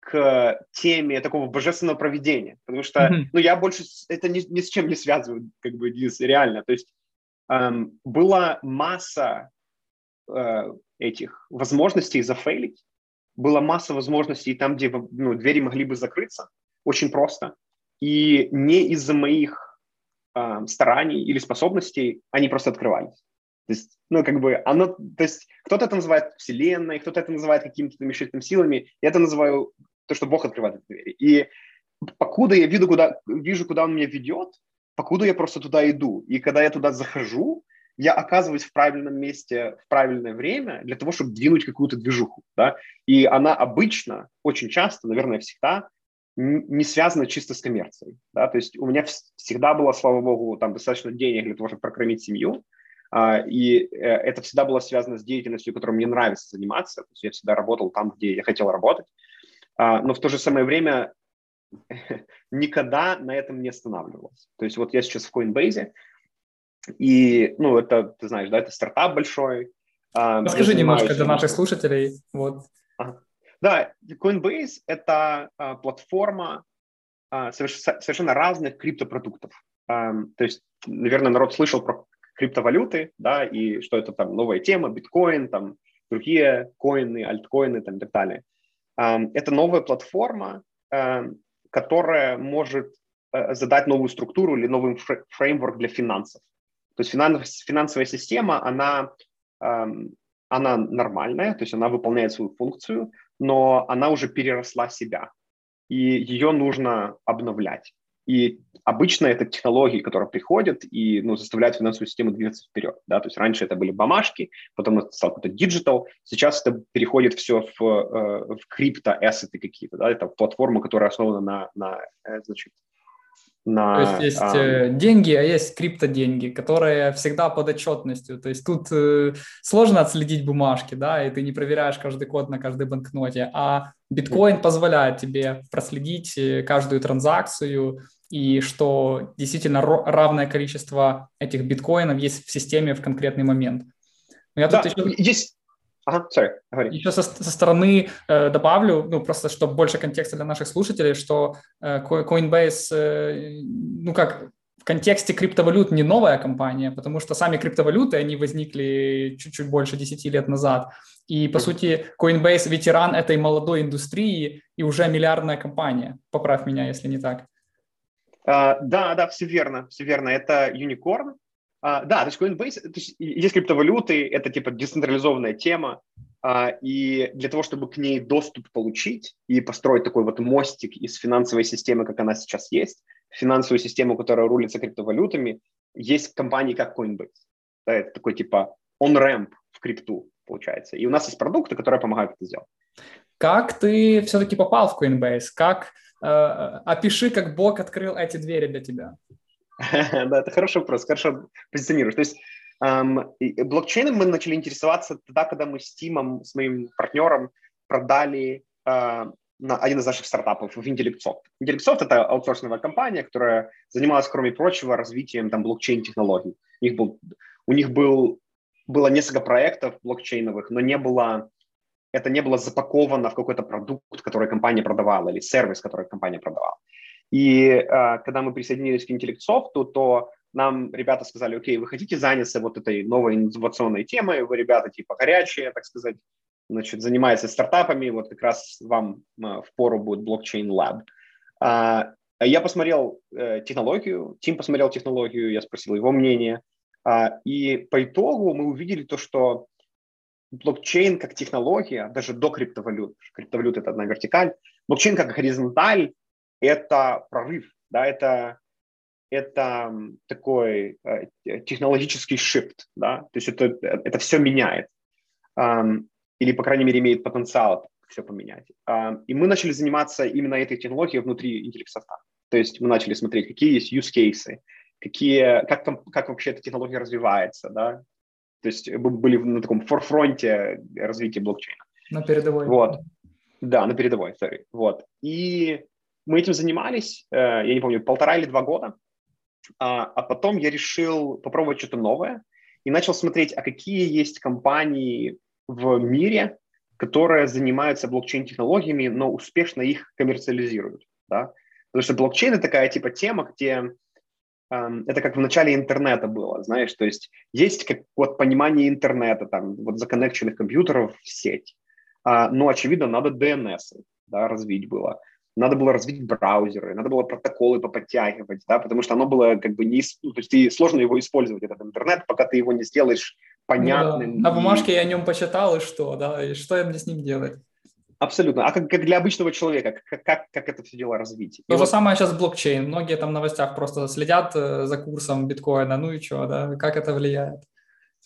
к теме такого божественного проведения, потому что, mm-hmm. ну, я больше это ни, ни с чем не связываю, как бы, реально, то есть эм, была масса э, этих возможностей зафейлить, была масса возможностей там, где ну, двери могли бы закрыться, очень просто. И не из-за моих э, стараний или способностей они просто открывались. То есть, ну, как бы, оно, то есть, кто-то это называет вселенной, кто-то это называет какими-то вмешательными силами, я это называю то, что Бог открывает эти двери. И покуда я вижу куда, вижу, куда он меня ведет, покуда я просто туда иду. И когда я туда захожу, я оказываюсь в правильном месте в правильное время для того, чтобы двинуть какую-то движуху, да, и она обычно, очень часто, наверное, всегда не связана чисто с коммерцией, да, то есть у меня всегда было, слава богу, там достаточно денег для того, чтобы прокормить семью, а, и э, это всегда было связано с деятельностью, которой мне нравится заниматься, то есть я всегда работал там, где я хотел работать, а, но в то же самое время никогда на этом не останавливался. То есть вот я сейчас в Coinbase, и, ну, это, ты знаешь, да, это стартап большой. Расскажи немножко для наших слушателей. Вот. Ага. Да, Coinbase – это а, платформа а, совершенно разных криптопродуктов. А, то есть, наверное, народ слышал про криптовалюты, да, и что это там новая тема, биткоин, там другие коины, альткоины там, и так далее. А, это новая платформа, а, которая может а, задать новую структуру или новый фреймворк для финансов. То есть финанс, финансовая система, она, эм, она нормальная, то есть она выполняет свою функцию, но она уже переросла себя, и ее нужно обновлять. И обычно это технологии, которые приходят и ну, заставляют финансовую систему двигаться вперед. Да? То есть раньше это были бумажки, потом это стал какой-то digital, сейчас это переходит все в, э, в крипто- asset ы какие-то. Да? Это платформа, которая основана на, на, э, значит, на... То есть есть а... деньги, а есть криптоденьги, которые всегда под отчетностью. То есть тут э, сложно отследить бумажки, да, и ты не проверяешь каждый код на каждой банкноте, а биткоин позволяет тебе проследить э, каждую транзакцию, и что действительно равное количество этих биткоинов есть в системе в конкретный момомент. Но я да, тут еще... есть Ага, sorry, говори. Еще со, со стороны э, добавлю, ну, просто чтобы больше контекста для наших слушателей, что э, Coinbase, э, ну, как в контексте криптовалют не новая компания, потому что сами криптовалюты, они возникли чуть-чуть больше 10 лет назад. И, по сути, Coinbase ветеран этой молодой индустрии и уже миллиардная компания. Поправь меня, если не так. Uh, да, да, все верно, все верно. Это unicorn, а, да, то есть Coinbase, то есть есть криптовалюты, это типа децентрализованная тема, а, и для того, чтобы к ней доступ получить и построить такой вот мостик из финансовой системы, как она сейчас есть, финансовую систему, которая рулится криптовалютами, есть компании как Coinbase. Да, это такой типа on-ramp в крипту, получается. И у нас есть продукты, которые помогают это сделать. Как ты все-таки попал в Coinbase? Как э, опиши, как Бог открыл эти двери для тебя? Да, это хороший вопрос, хорошо позиционируешь. То есть блокчейном мы начали интересоваться тогда, когда мы с Тимом, с моим партнером, продали э, на один из наших стартапов в Intellectsoft. Intellectsoft – это аутсорсинговая компания, которая занималась, кроме прочего, развитием там блокчейн-технологий. У них, был, у них был, было несколько проектов блокчейновых, но не было, это не было запаковано в какой-то продукт, который компания продавала, или сервис, который компания продавала. И э, когда мы присоединились к Интеллектсофту, то нам ребята сказали, окей, вы хотите заняться вот этой новой инновационной темой, вы ребята типа горячие, так сказать, значит, занимаетесь стартапами, вот как раз вам э, в пору будет blockchain lab. Э, я посмотрел э, технологию, Тим посмотрел технологию, я спросил его мнение, и по итогу мы увидели то, что блокчейн как технология, даже до криптовалют, криптовалют это одна вертикаль, блокчейн как горизонталь это прорыв, да, это, это такой э, технологический shift, да, то есть это, это все меняет, или, по крайней мере, имеет потенциал все поменять. И мы начали заниматься именно этой технологией внутри интеллект-софта. То есть мы начали смотреть, какие есть use cases, какие, как, как вообще эта технология развивается, да, то есть мы были на таком форфронте развития блокчейна. На передовой. Вот. Да, на передовой, sorry. Вот. И мы этим занимались, э, я не помню, полтора или два года, а, а потом я решил попробовать что-то новое и начал смотреть, а какие есть компании в мире, которые занимаются блокчейн-технологиями, но успешно их коммерциализируют. Да? Потому что блокчейн – это такая типа тема, где эм, это как в начале интернета было, знаешь, то есть есть как вот понимание интернета, там, вот законнекченных компьютеров в сеть, а, но, очевидно, надо DNS да, развить было надо было развить браузеры, надо было протоколы поподтягивать, да, потому что оно было как бы не... Ну, то есть сложно его использовать, этот интернет, пока ты его не сделаешь понятным. Ну, да. На бумажке я о нем почитал, и что, да, и что я мне с ним делать? Абсолютно. А как, как для обычного человека, как, как, как это все дело развить? То и же вот... самое сейчас блокчейн. Многие там в новостях просто следят э, за курсом биткоина, ну и что, да, как это влияет?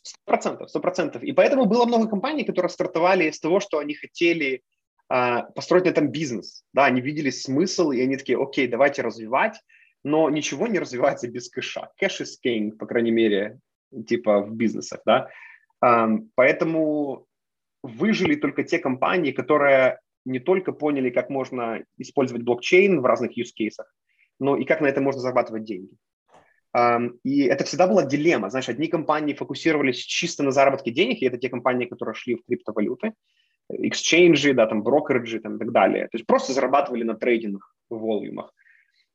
Сто процентов, сто процентов. И поэтому было много компаний, которые стартовали с того, что они хотели построить на этом бизнес. Да, они видели смысл, и они такие, окей, давайте развивать, но ничего не развивается без кэша. Кэш is king, по крайней мере, типа в бизнесах, да. Поэтому выжили только те компании, которые не только поняли, как можно использовать блокчейн в разных use cases, но и как на это можно зарабатывать деньги. И это всегда была дилемма. Знаешь, одни компании фокусировались чисто на заработке денег, и это те компании, которые шли в криптовалюты, эксчейнджи, да, там брокериджи там, и так далее. То есть просто зарабатывали на трейдинг в волюмах.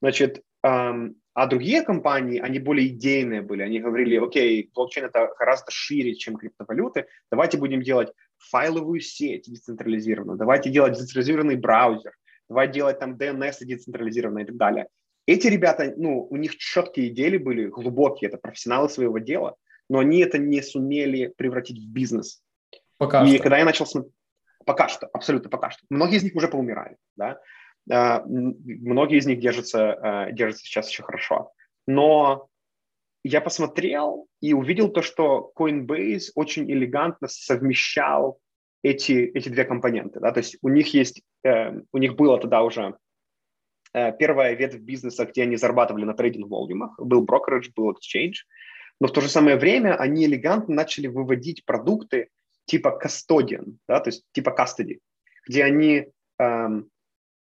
Значит, эм, а другие компании, они более идейные были. Они говорили, окей, блокчейн это гораздо шире, чем криптовалюты. Давайте будем делать файловую сеть децентрализированную. Давайте делать децентрализированный браузер. Давайте делать там DNS децентрализированный и так далее. Эти ребята, ну, у них четкие идеи были, глубокие, это профессионалы своего дела, но они это не сумели превратить в бизнес. Пока и что. когда я начал смотреть, Пока что, абсолютно пока что. Многие из них уже поумирали, да. А, многие из них держатся, а, держатся сейчас еще хорошо. Но я посмотрел и увидел то, что Coinbase очень элегантно совмещал эти, эти две компоненты. Да? То есть у них есть, э, у них было тогда уже э, первая ветвь бизнеса, где они зарабатывали на трейдинг-волюмах, был брокеридж, был exchange, но в то же самое время они элегантно начали выводить продукты типа custodian, да, то есть типа custody, где они эм,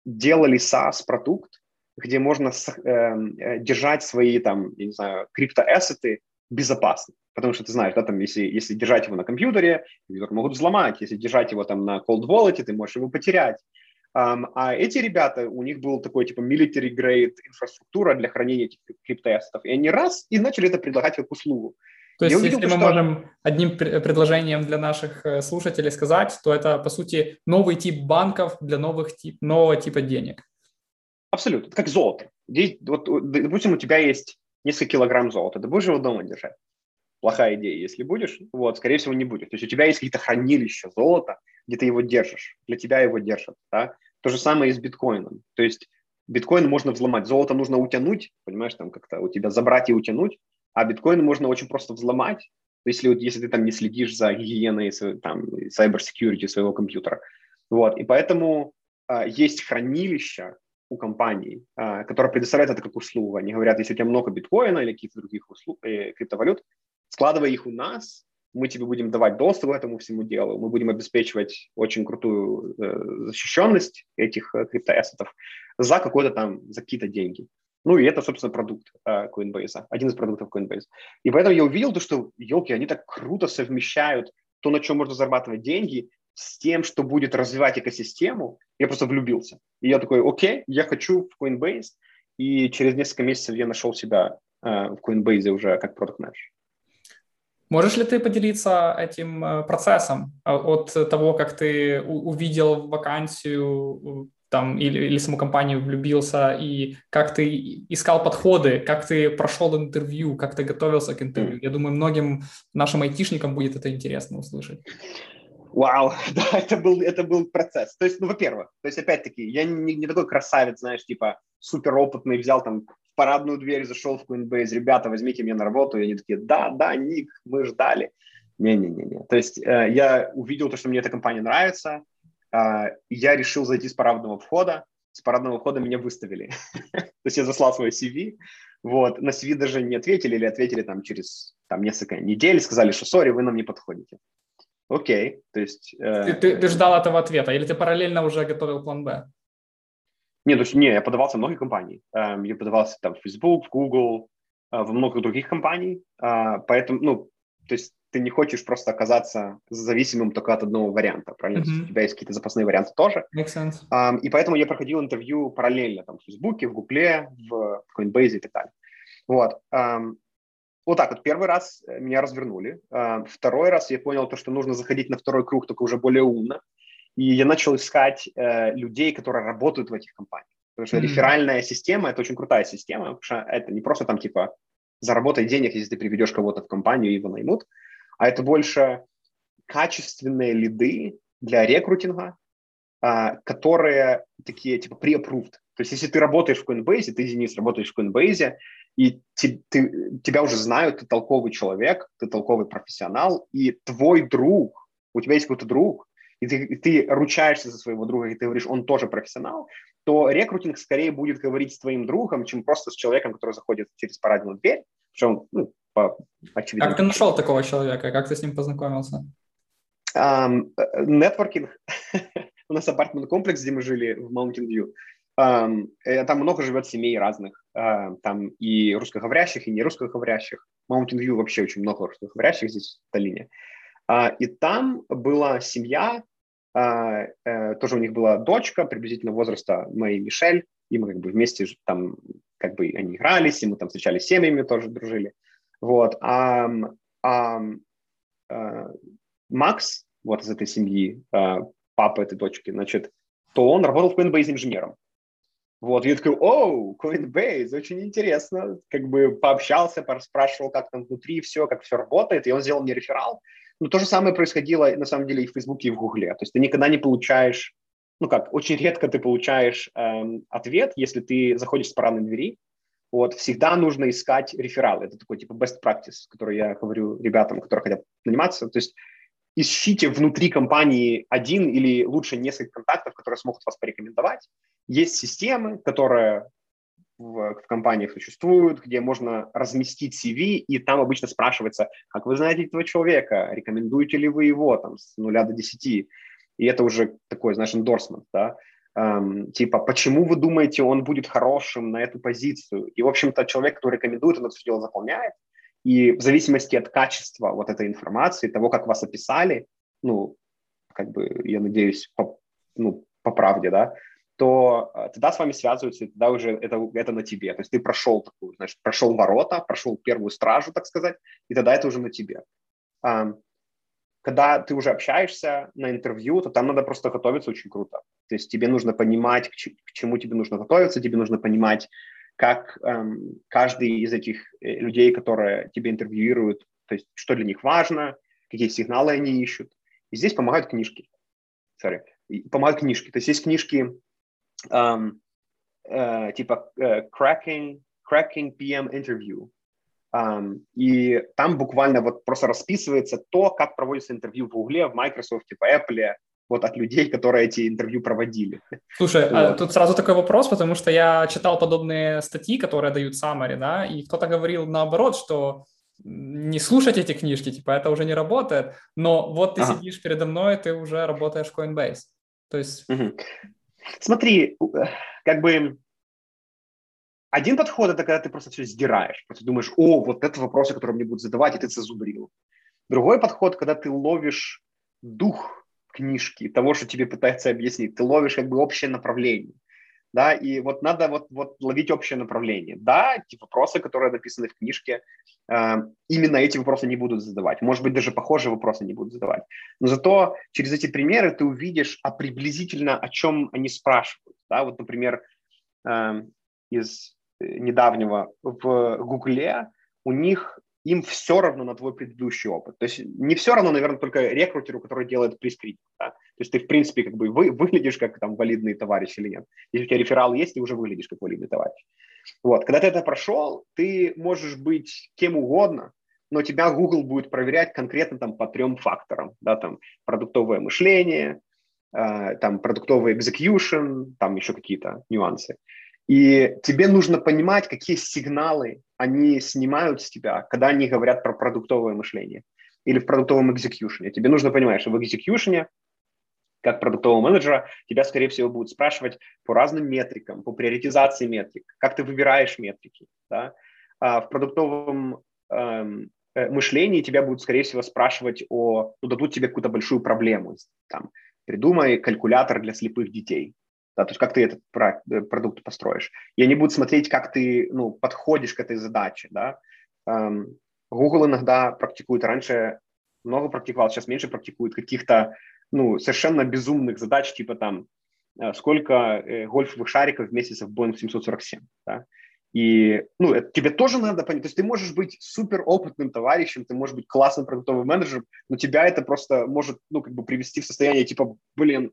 делали SaaS-продукт, где можно эм, э, держать свои там, я не знаю, криптоассеты безопасно. Потому что ты знаешь, да, там, если, если держать его на компьютере, компьютер могут взломать, если держать его там на cold wallet, ты можешь его потерять. Um, а эти ребята, у них был такой типа military grade инфраструктура для хранения этих криптоассетов, и они раз и начали это предлагать как услугу. То есть, увидел, если мы что... можем одним предложением для наших э, слушателей сказать, то это, по сути, новый тип банков для новых тип, нового типа денег. Абсолютно. Это как золото. Здесь, вот, допустим, у тебя есть несколько килограмм золота. Ты будешь его дома держать? Плохая идея. Если будешь, вот, скорее всего, не будет. То есть у тебя есть какие-то хранилища золота, где ты его держишь. Для тебя его держат. Да? То же самое и с биткоином. То есть биткоин можно взломать. Золото нужно утянуть, понимаешь, там как-то у тебя забрать и утянуть, а биткоин можно очень просто взломать, если, если ты там не следишь за гигиеной, там, cyber security своего компьютера. Вот, и поэтому а, есть хранилища, у компаний, а, которые предоставляют это как услугу. Они говорят, если у тебя много биткоина или каких-то других услуг, э, криптовалют, складывай их у нас, мы тебе будем давать доступ к этому всему делу, мы будем обеспечивать очень крутую э, защищенность этих э, криптоассетов за какой-то там, за какие-то деньги. Ну и это, собственно, продукт э, Coinbase, один из продуктов Coinbase. И поэтому я увидел то, что, елки, они так круто совмещают то, на чем можно зарабатывать деньги, с тем, что будет развивать экосистему, я просто влюбился. И я такой, окей, я хочу в Coinbase, и через несколько месяцев я нашел себя э, в Coinbase уже как продукт менеджер Можешь ли ты поделиться этим э, процессом от того, как ты увидел вакансию там, или, или саму компанию влюбился, и как ты искал подходы, как ты прошел интервью, как ты готовился к интервью? Я думаю, многим нашим айтишникам будет это интересно услышать. Вау, да, это был, это был процесс. То есть, ну, во-первых, то есть, опять-таки, я не, не такой красавец, знаешь, типа, суперопытный, взял там в парадную дверь, зашел в Coinbase, ребята, возьмите меня на работу, и они такие, да, да, Ник, мы ждали. Не-не-не. То есть, э, я увидел то, что мне эта компания нравится, я решил зайти с парадного входа, с парадного входа меня выставили. то есть, я заслал свой CV, вот, на CV даже не ответили, или ответили там через там, несколько недель, сказали, что, сори, вы нам не подходите. Окей, то есть... Э, ты, ты, ты ждал этого ответа, или ты параллельно уже готовил план Б? Не, то есть, не, я подавался в многие компании. Эм, я подавался там в Facebook, в Google, э, в много других компаний. Э, поэтому, ну, то есть ты не хочешь просто оказаться зависимым только от одного варианта, правильно? Mm-hmm. У тебя есть какие-то запасные варианты тоже. Makes sense. Um, и поэтому я проходил интервью параллельно там в Facebook, в Google, в Coinbase и так далее. Вот. Um, вот так вот, первый раз э, меня развернули, второй раз я понял то, что нужно заходить на второй круг, только уже более умно, и я начал искать э, людей, которые работают в этих компаниях. Потому что mm-hmm. реферальная система – это очень крутая система, потому что это не просто там типа заработай денег, если ты приведешь кого-то в компанию и его наймут, а это больше качественные лиды для рекрутинга, а, которые такие типа pre-approved. То есть если ты работаешь в Coinbase, ты, Денис, работаешь в Coinbase, и ты, ты, тебя уже знают, ты толковый человек, ты толковый профессионал, и твой друг, у тебя есть какой-то друг, и ты, и ты ручаешься за своего друга, и ты говоришь, он тоже профессионал, то рекрутинг скорее будет говорить с твоим другом, чем просто с человеком, который заходит через парадную дверь, он, ну, по очевидно. Как ты нашел такого человека? Как ты с ним познакомился? Нетворкинг. Um, У нас апартмент комплекс, где мы жили в Mountain View. Um, там много живет семей разных, uh, там и русскоговорящих, и не русскоговорящих. Mountain View вообще очень много русскоговорящих здесь в долине. Uh, и там была семья, тоже у них была дочка приблизительно возраста моей Мишель, и мы как бы вместе там как бы они игрались, и мы там встречались с семьями, тоже дружили. Вот. А, а, а Макс, вот из этой семьи, а, папа этой дочки, значит, то он работал в Coinbase инженером. Вот, и я такой, оу, Coinbase, очень интересно, как бы пообщался, спрашивал, как там внутри все, как все работает, и он сделал мне реферал. Но то же самое происходило, на самом деле, и в Фейсбуке, и в Гугле. То есть ты никогда не получаешь, ну как, очень редко ты получаешь эм, ответ, если ты заходишь с парадной двери, вот, всегда нужно искать рефералы. Это такой типа best practice, который я говорю ребятам, которые хотят наниматься. То есть ищите внутри компании один или лучше несколько контактов, которые смогут вас порекомендовать, есть системы, которые в, в компаниях существуют, где можно разместить CV, и там обычно спрашивается, как вы знаете этого человека, рекомендуете ли вы его там с нуля до десяти, и это уже такой, знаешь, эндорсмент, да, эм, типа, почему вы думаете, он будет хорошим на эту позицию, и, в общем-то, человек, который рекомендует, он это все дело заполняет, и в зависимости от качества вот этой информации, того, как вас описали, ну, как бы, я надеюсь, по, ну, по правде, да, то э, тогда с вами связываются, и тогда уже это, это на тебе. То есть ты прошел такую, значит, прошел ворота, прошел первую стражу, так сказать, и тогда это уже на тебе. Когда ты уже общаешься на интервью, то там надо просто готовиться очень круто. То есть тебе нужно понимать, к, чему тебе нужно готовиться, тебе нужно понимать, как эм, каждый из этих э, людей, которые тебе интервьюируют, то есть что для них важно, какие сигналы они ищут. И здесь помогают книжки. Sorry. Помогают книжки. То есть есть книжки um, uh, типа uh, cracking, cracking PM interview. Um, и там буквально вот просто расписывается то, как проводится интервью в Гугле, в Microsoft, в Apple, вот от людей, которые эти интервью проводили. Слушай, а вот. а тут сразу такой вопрос, потому что я читал подобные статьи, которые дают summary, да, и кто-то говорил наоборот, что не слушать эти книжки, типа это уже не работает, но вот ты ага. сидишь передо мной, ты уже работаешь в Coinbase. То есть... Угу. Смотри, как бы один подход – это когда ты просто все сдираешь, просто думаешь, о, вот это вопросы, которые мне будут задавать, и ты зазубрил. Другой подход, когда ты ловишь дух книжки, того, что тебе пытаются объяснить, ты ловишь как бы общее направление да, и вот надо вот, вот ловить общее направление. Да, те вопросы, которые написаны в книжке, э, именно эти вопросы не будут задавать. Может быть, даже похожие вопросы не будут задавать. Но зато через эти примеры ты увидишь, а приблизительно о чем они спрашивают. Да, вот, например, э, из недавнего в Гугле у них им все равно на твой предыдущий опыт. То есть не все равно, наверное, только рекрутеру, который делает прескрипт. Да? То есть ты, в принципе, как бы вы, выглядишь как там валидный товарищ или нет. Если у тебя реферал есть, ты уже выглядишь как валидный товарищ. Вот. Когда ты это прошел, ты можешь быть кем угодно, но тебя Google будет проверять конкретно там по трем факторам. Да? Там продуктовое мышление, э, там продуктовый execution, там еще какие-то нюансы. И тебе нужно понимать, какие сигналы они снимают с тебя, когда они говорят про продуктовое мышление или в продуктовом экзекьюшене. Тебе нужно понимать, что в экзекьюшене, как продуктового менеджера, тебя, скорее всего, будут спрашивать по разным метрикам, по приоритизации метрик, как ты выбираешь метрики. Да? А в продуктовом эм, э, мышлении тебя будут, скорее всего, спрашивать о, ну, дадут тебе какую-то большую проблему. Там, придумай калькулятор для слепых детей да, то есть как ты этот э, продукт построишь. И они будут смотреть, как ты ну, подходишь к этой задаче. Да. Google иногда практикует, раньше много практиковал, сейчас меньше практикует каких-то ну, совершенно безумных задач, типа там, э, сколько э, гольфовых шариков в месяц в Boeing 747. Да? И ну, это тебе тоже надо понять. То есть ты можешь быть супер опытным товарищем, ты можешь быть классным продуктовым менеджером, но тебя это просто может ну, как бы привести в состояние типа, блин,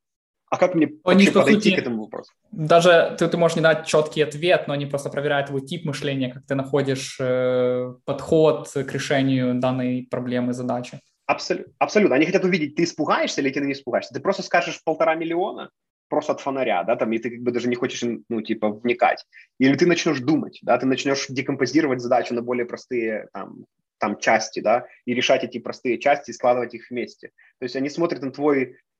а как мне они, подойти сути, к этому вопросу? Даже ты, ты можешь не дать четкий ответ, но они просто проверяют твой тип мышления, как ты находишь э, подход к решению данной проблемы, задачи. Абсолютно. Абсолютно. Они хотят увидеть, ты испугаешься или ты не испугаешься. Ты просто скажешь полтора миллиона просто от фонаря, да, там, и ты как бы даже не хочешь, ну, типа, вникать. Или ты начнешь думать, да, ты начнешь декомпозировать задачу на более простые, там, там части, да, и решать эти простые части и складывать их вместе. То есть они смотрят на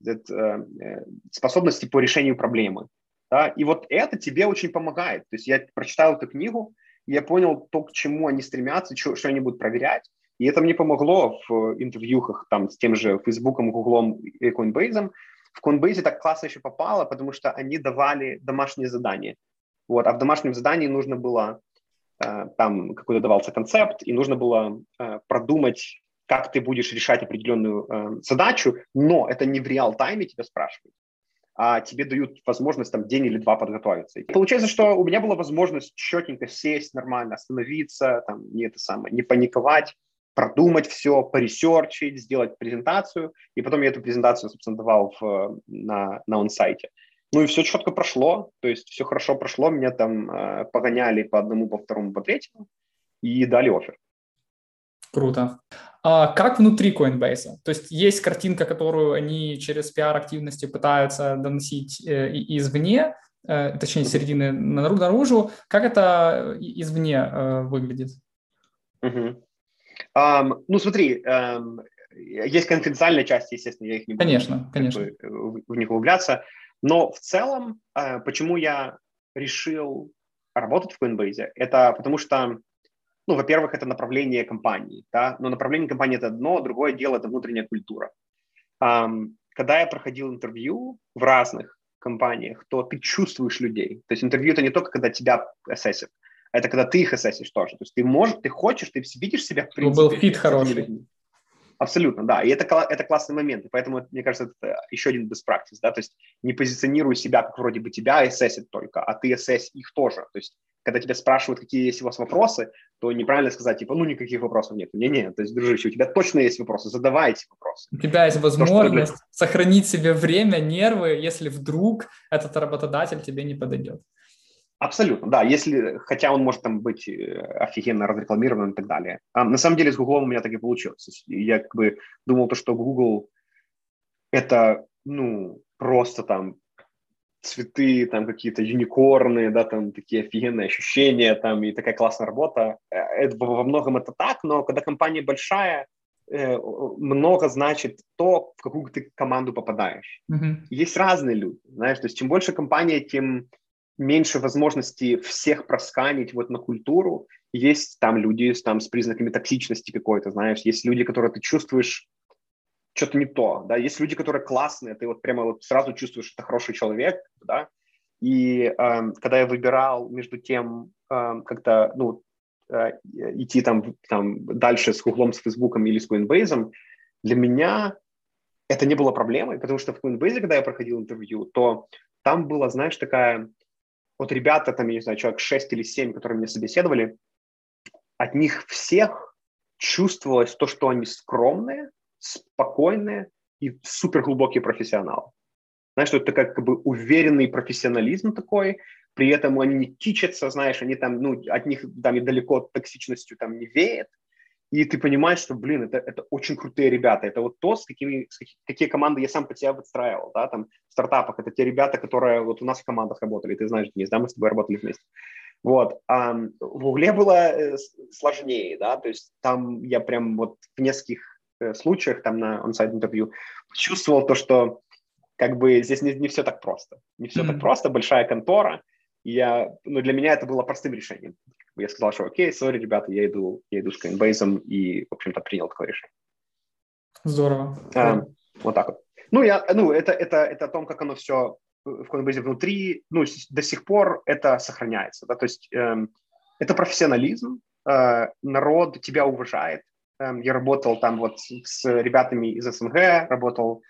этот, э, э, способности по решению проблемы. Да? И вот это тебе очень помогает. То есть я прочитал эту книгу, я понял то, к чему они стремятся, что, что они будут проверять. И это мне помогло в интервьюхах там, с тем же Фейсбуком, Гуглом и Coinbase. В Coinbase так классно еще попало, потому что они давали домашние задания. Вот, а в домашнем задании нужно было, там какой-то давался концепт, и нужно было э, продумать как ты будешь решать определенную э, задачу, но это не в реал-тайме тебя спрашивают, а тебе дают возможность там день или два подготовиться. И получается, что у меня была возможность четенько сесть, нормально остановиться, там, не это самое, не паниковать, продумать все, поресерчить, сделать презентацию, и потом я эту презентацию, собственно, давал в, на, на онсайте. Ну и все четко прошло, то есть все хорошо прошло, меня там э, погоняли по одному, по второму, по третьему и дали офер. Круто. А как внутри Coinbase? То есть есть картинка, которую они через пиар-активности пытаются доносить э, извне, э, точнее, середины наружу. Как это извне э, выглядит? Угу. Um, ну, смотри, um, есть конфиденциальные части, естественно, я их не буду конечно, конечно. Бы, в них углубляться, но в целом, uh, почему я решил работать в Coinbase, это потому что, ну, во-первых, это направление компании, да, но направление компании это одно, другое дело это внутренняя культура. Когда я проходил интервью в разных компаниях, то ты чувствуешь людей. То есть интервью это не только когда тебя ассесят, это когда ты их ассесишь тоже. То есть ты можешь, ты хочешь, ты видишь себя в принципе. Был фит хороший. Абсолютно, да. И это, это классный момент. И поэтому, мне кажется, это еще один best practice, да, то есть не позиционируй себя как вроде бы тебя ассесит только, а ты ассесс их тоже. То есть когда тебя спрашивают, какие есть у вас вопросы, то неправильно сказать, типа, ну, никаких вопросов нет. Не-не, то есть, дружище, у тебя точно есть вопросы, задавайте вопросы. У тебя есть возможность то, что... сохранить себе время, нервы, если вдруг этот работодатель тебе не подойдет. Абсолютно, да, если, хотя он может там быть э, офигенно разрекламированным и так далее. А, на самом деле с Google у меня так и получилось. Я как бы думал то, что Google это, ну, просто там цветы, там какие-то юникорны, да, там такие офигенные ощущения, там и такая классная работа. Э, это во многом это так, но когда компания большая, э, много значит то, в какую ты команду попадаешь. Mm-hmm. Есть разные люди, знаешь, то есть чем больше компания, тем меньше возможности всех просканить вот на культуру. Есть там люди с, там, с признаками токсичности какой-то, знаешь, есть люди, которые ты чувствуешь что-то не то, да, есть люди, которые классные, ты вот прямо вот сразу чувствуешь, что это хороший человек, да, и э, когда я выбирал между тем, э, как-то, ну, э, идти там, там дальше с Гуглом, с Фейсбуком или с Coinbase, для меня это не было проблемой, потому что в Coinbase, когда я проходил интервью, то там была, знаешь, такая, вот ребята, там, я не знаю, человек 6 или 7, которые меня собеседовали, от них всех чувствовалось то, что они скромные, спокойные и супер глубокие профессионалы. Знаешь, что это как, как бы уверенный профессионализм такой, при этом они не тичатся, знаешь, они там, ну, от них там недалеко токсичностью там не веет, и ты понимаешь, что, блин, это, это очень крутые ребята, это вот то, с какими, с какие, какие команды я сам по себе выстраивал, да, там, в стартапах, это те ребята, которые вот у нас в командах работали, ты знаешь, Денис, да, мы с тобой работали вместе. Вот. А в Угле было э, сложнее, да, то есть там я прям вот в нескольких Э, случаях, там на онсайт интервью, почувствовал то, что как бы здесь не, не все так просто. Не все mm-hmm. так просто, большая контора. Я, ну, для меня это было простым решением. Я сказал, что окей, сори, ребята, я иду, я иду с Coinbase и, в общем-то, принял такое решение. Здорово. А, вот так вот. Ну, я, ну это, это, это о том, как оно все в Coinbase внутри, ну, до сих пор это сохраняется, да, то есть эм, это профессионализм, э, народ тебя уважает, Эм, я работал там вот с ребятами из СНГ, работал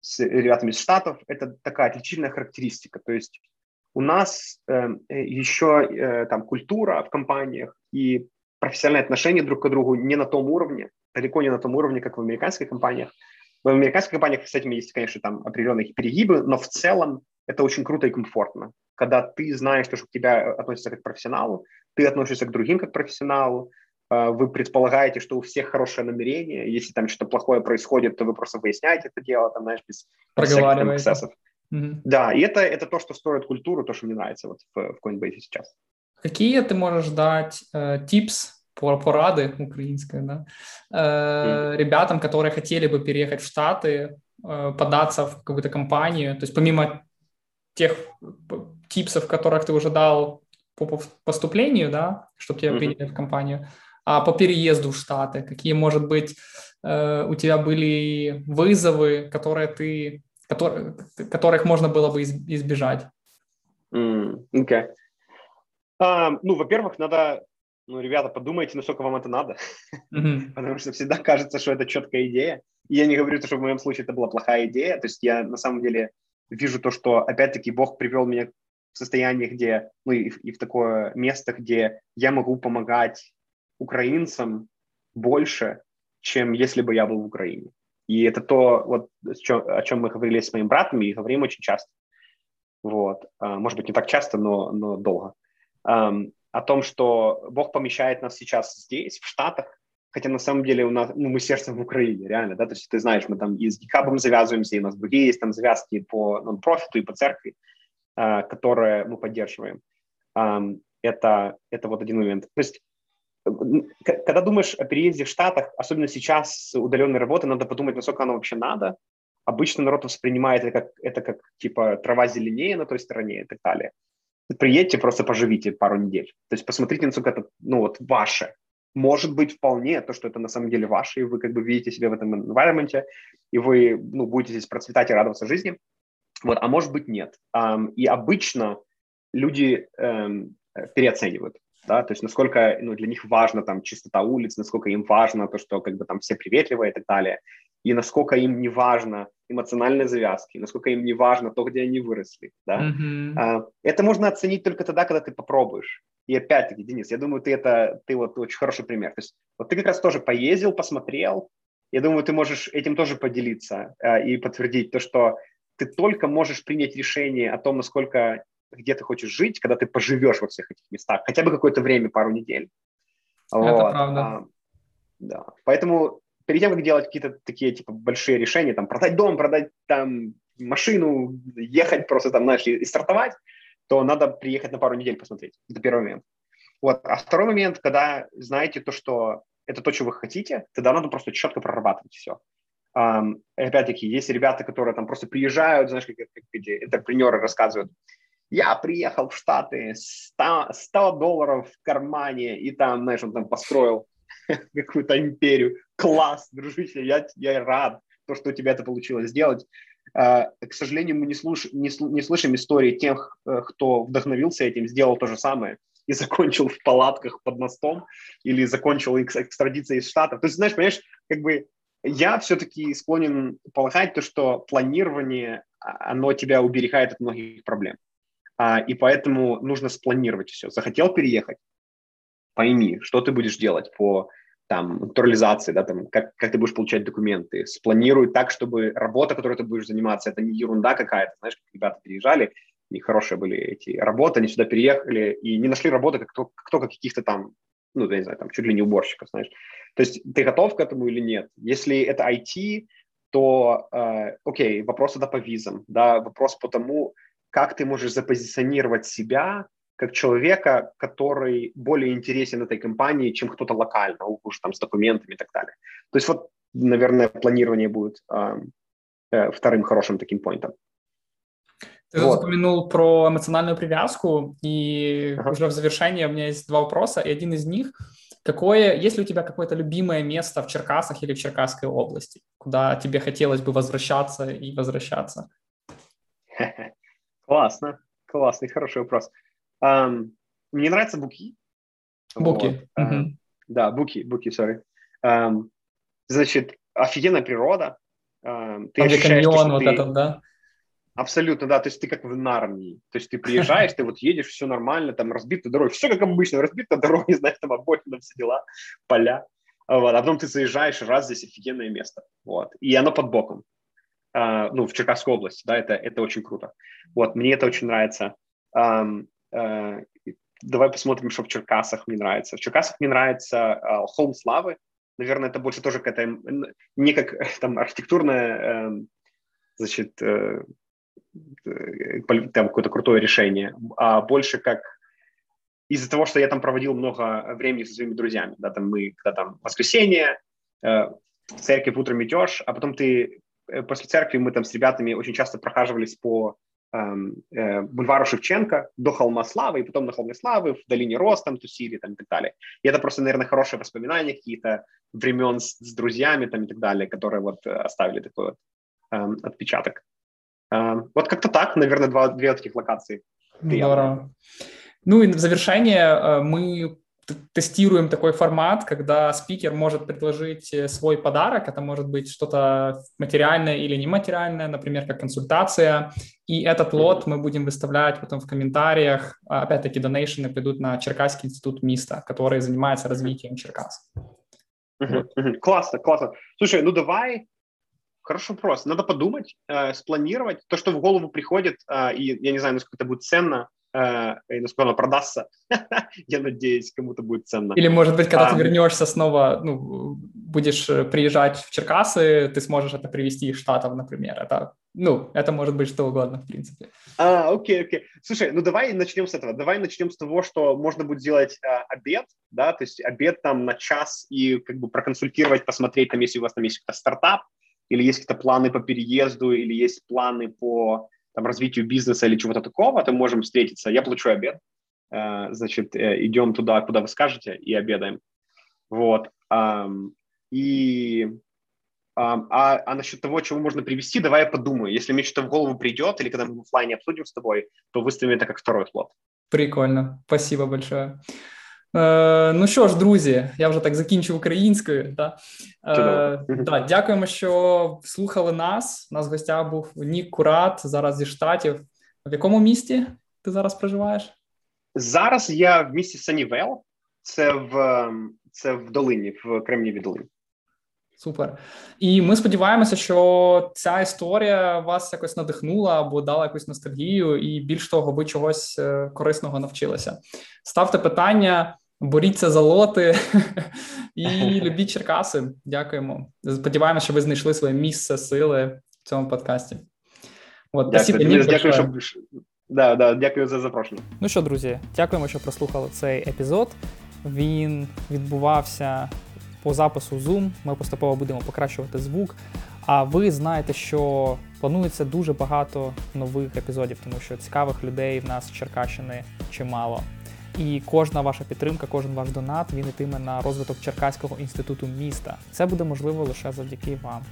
с ребятами из Штатов. Это такая отличительная характеристика. То есть у нас э, еще э, там культура в компаниях и профессиональные отношения друг к другу не на том уровне, далеко не на том уровне, как в американских компаниях. В американских компаниях с этим есть, конечно, там определенные перегибы, но в целом это очень круто и комфортно. Когда ты знаешь, что к тебе относятся как к профессионалу, ты относишься к другим как к профессионалу, а, вы предполагаете, что у всех хорошее намерение, если там что-то плохое происходит, то вы просто выясняете это дело, там, знаешь, без всяких эксцессов. Mm-hmm. Да, и это, это то, что строит культуру, то, что мне нравится вот в, в Coinbase сейчас. Какие ты можешь дать э, tips, порады украинской, да, э, mm-hmm. ребятам, которые хотели бы переехать в Штаты, э, податься в какую-то компанию, то есть помимо тех типсов, которых ты уже дал по поступлению, да, чтобы тебя mm-hmm. приняли в компанию, а по переезду в Штаты? Какие, может быть, э, у тебя были вызовы, которые ты, которые, которых можно было бы избежать? Mm, okay. uh, ну, во-первых, надо, ну, ребята, подумайте, насколько вам это надо, mm-hmm. потому что всегда кажется, что это четкая идея. И я не говорю, что в моем случае это была плохая идея, то есть я на самом деле вижу то, что, опять-таки, Бог привел меня в состояние, где, ну, и, и в такое место, где я могу помогать украинцам больше, чем если бы я был в Украине. И это то, вот, о чем мы говорили с моим братом, и говорим очень часто. Вот. А, может быть, не так часто, но, но долго. О том, что Бог помещает нас сейчас здесь, в Штатах, хотя на самом деле у нас, ну, мы сердцем в Украине, реально, да, то есть ты знаешь, мы там и с Гикабом завязываемся, и у нас другие есть там завязки по нон-профиту и по церкви, которое мы поддерживаем. Это, это вот один момент. То есть когда думаешь о переезде в Штатах, особенно сейчас удаленной работы, надо подумать, насколько оно вообще надо. Обычно народ воспринимает это как, это как типа трава зеленее на той стороне и так далее. Приедьте, просто поживите пару недель. То есть посмотрите, насколько это ну, вот, ваше. Может быть вполне то, что это на самом деле ваше, и вы как бы видите себя в этом environment, и вы ну, будете здесь процветать и радоваться жизни. Вот, а может быть нет. И обычно люди эм, переоценивают да, то есть насколько ну, для них важна там чистота улиц, насколько им важно то, что как бы там все приветливые и так далее, и насколько им не важно эмоциональные завязки, насколько им не важно то, где они выросли, да. Mm-hmm. Это можно оценить только тогда, когда ты попробуешь. И опять-таки, Денис, я думаю, ты это, ты вот очень хороший пример. То есть вот ты как раз тоже поездил, посмотрел, я думаю, ты можешь этим тоже поделиться э, и подтвердить то, что ты только можешь принять решение о том, насколько где ты хочешь жить, когда ты поживешь во всех этих местах, хотя бы какое-то время, пару недель. Это вот. правда. А, да. Поэтому перед тем, как делать какие-то такие типа большие решения, там продать дом, продать там машину, ехать просто там, знаешь, и, и стартовать, то надо приехать на пару недель посмотреть. Это первый момент. Вот. А второй момент, когда знаете то, что это то, что вы хотите, тогда надо просто четко прорабатывать все. Um, опять-таки, есть ребята, которые там просто приезжают, знаешь, как, как эти интерпренеры рассказывают, я приехал в Штаты, 100, 100 долларов в кармане, и там, знаешь, он там построил какую-то империю. Класс, дружище, я, я рад, то, что у тебя это получилось сделать. Uh, к сожалению, мы не, слуш... не, сл... не слышим истории тех, э, кто вдохновился этим, сделал то же самое и закончил в палатках под мостом или закончил экстрадицией из Штатов. То есть, знаешь, понимаешь, как бы я все-таки склонен полагать то, что планирование, а, оно тебя уберегает от многих проблем. А, и поэтому нужно спланировать все. Захотел переехать, пойми, что ты будешь делать по там, натурализации, да, там, как, как ты будешь получать документы. Спланируй так, чтобы работа, которой ты будешь заниматься, это не ерунда какая-то. Знаешь, как ребята переезжали, и хорошие были эти работы, они сюда переехали и не нашли работы, как только, как каких-то там, ну, я не знаю, там, чуть ли не уборщиков, знаешь. То есть ты готов к этому или нет? Если это IT, то, э, окей, вопрос это по визам, да, вопрос по тому, как ты можешь запозиционировать себя как человека, который более интересен этой компании, чем кто-то локально, уж там с документами и так далее. То есть вот, наверное, планирование будет э, э, вторым хорошим таким поинтом. Ты вот. упомянул про эмоциональную привязку, и ага. уже в завершение у меня есть два вопроса, и один из них Какое, есть ли у тебя какое-то любимое место в Черкасах или в Черкасской области, куда тебе хотелось бы возвращаться и возвращаться? Классно, классный, хороший вопрос. Um, мне нравятся буки. Буки. Вот. Uh, Да, буки, буки, sorry. Um, значит, офигенная природа. Um, ты Там, ощущаешь, каньон что вот ты... этот, да? Абсолютно, да. То есть ты как в Нарнии. То есть ты приезжаешь, ты вот едешь, все нормально, там разбитая дорога, все как обычно, разбитая дорога, не знаю, там обочина, все дела, поля. Вот. А потом ты заезжаешь, раз здесь офигенное место. Вот. И оно под боком. А, ну, в Черкасской области, да, это, это очень круто. Вот, мне это очень нравится. Uh, давай посмотрим, что в Черкасах мне нравится. В Черкасах мне нравится uh, Холм Славы. Наверное, это больше тоже какая-то, не как там архитектурная, uh, значит, uh, там какое-то крутое решение, а больше как из-за того, что я там проводил много времени со своими друзьями, да, там мы, когда там воскресенье, э, в церковь утром идешь, а потом ты Э, после церкви мы там с ребятами очень часто прохаживались по эм, э, бульвару Шевченко до Холма Славы, и потом на Холме Славы, в долине Рост, там тусили там, и так далее. И это просто, наверное, хорошие воспоминания какие-то времен с, с друзьями там, и так далее, которые вот э, оставили такой вот эм, отпечаток. Эм, вот как-то так, наверное, два, две таких локации. Здорово. Ну и в завершение э, мы тестируем такой формат, когда спикер может предложить э, свой подарок. Это может быть что-то материальное или нематериальное, например, как консультация. И этот лот мы будем выставлять потом в комментариях. А, опять-таки, донейшены придут на Черкасский институт МИСТа, который занимается развитием Черкас. Классно, классно. Слушай, ну давай Хороший вопрос. Надо подумать, э, спланировать то, что в голову приходит, э, и я не знаю, насколько это будет ценно и насколько оно продастся, я надеюсь, кому-то будет ценно. Или, может быть, когда а, ты вернешься снова, ну, будешь э, приезжать в Черкасы, ты сможешь это привезти из Штатов, например. Это Ну, это может быть что угодно, в принципе. А, окей, окей. Слушай, ну давай начнем с этого. Давай начнем с того, что можно будет сделать э, обед, да, то есть обед там на час и как бы проконсультировать, посмотреть, там, если у вас там есть какой-то стартап, или есть какие-то планы по переезду, или есть планы по там, развитию бизнеса или чего-то такого, то можем встретиться. Я плачу обед. Э, значит, э, идем туда, куда вы скажете, и обедаем. Вот. И а, а насчет того, чего можно привести, давай я подумаю. Если мне что-то в голову придет, или когда мы в офлайне обсудим с тобой, то выставим это как второй слот. Прикольно. Спасибо большое. Е, ну що ж, друзі, я вже так закінчив українською. Да? Е, да, Дякуємо, що слухали нас. У нас в гостях був Нік Курат, зараз зі штатів. В якому місті ти зараз проживаєш? Зараз я в місті Санівел, це в це в долині, в Кремнівій долині. Супер. І ми сподіваємося, що ця історія вас якось надихнула або дала якусь ностальгію, і більш того, ви чогось е, корисного навчилися. Ставте питання, боріться за лоти і любіть Черкаси. Дякуємо. Сподіваємося, що ви знайшли своє місце сили в цьому подкасті. От, Дякую, Денис, дякую, що... Да, да, дякую за запрошення. Ну що, друзі, дякуємо, що прослухали цей епізод. Він відбувався по запису Zoom. Ми поступово будемо покращувати звук. А ви знаєте, що планується дуже багато нових епізодів, тому що цікавих людей в нас з Черкащини чимало. І кожна ваша підтримка, кожен ваш донат він йтиме на розвиток Черкаського інституту міста. Це буде можливо лише завдяки вам.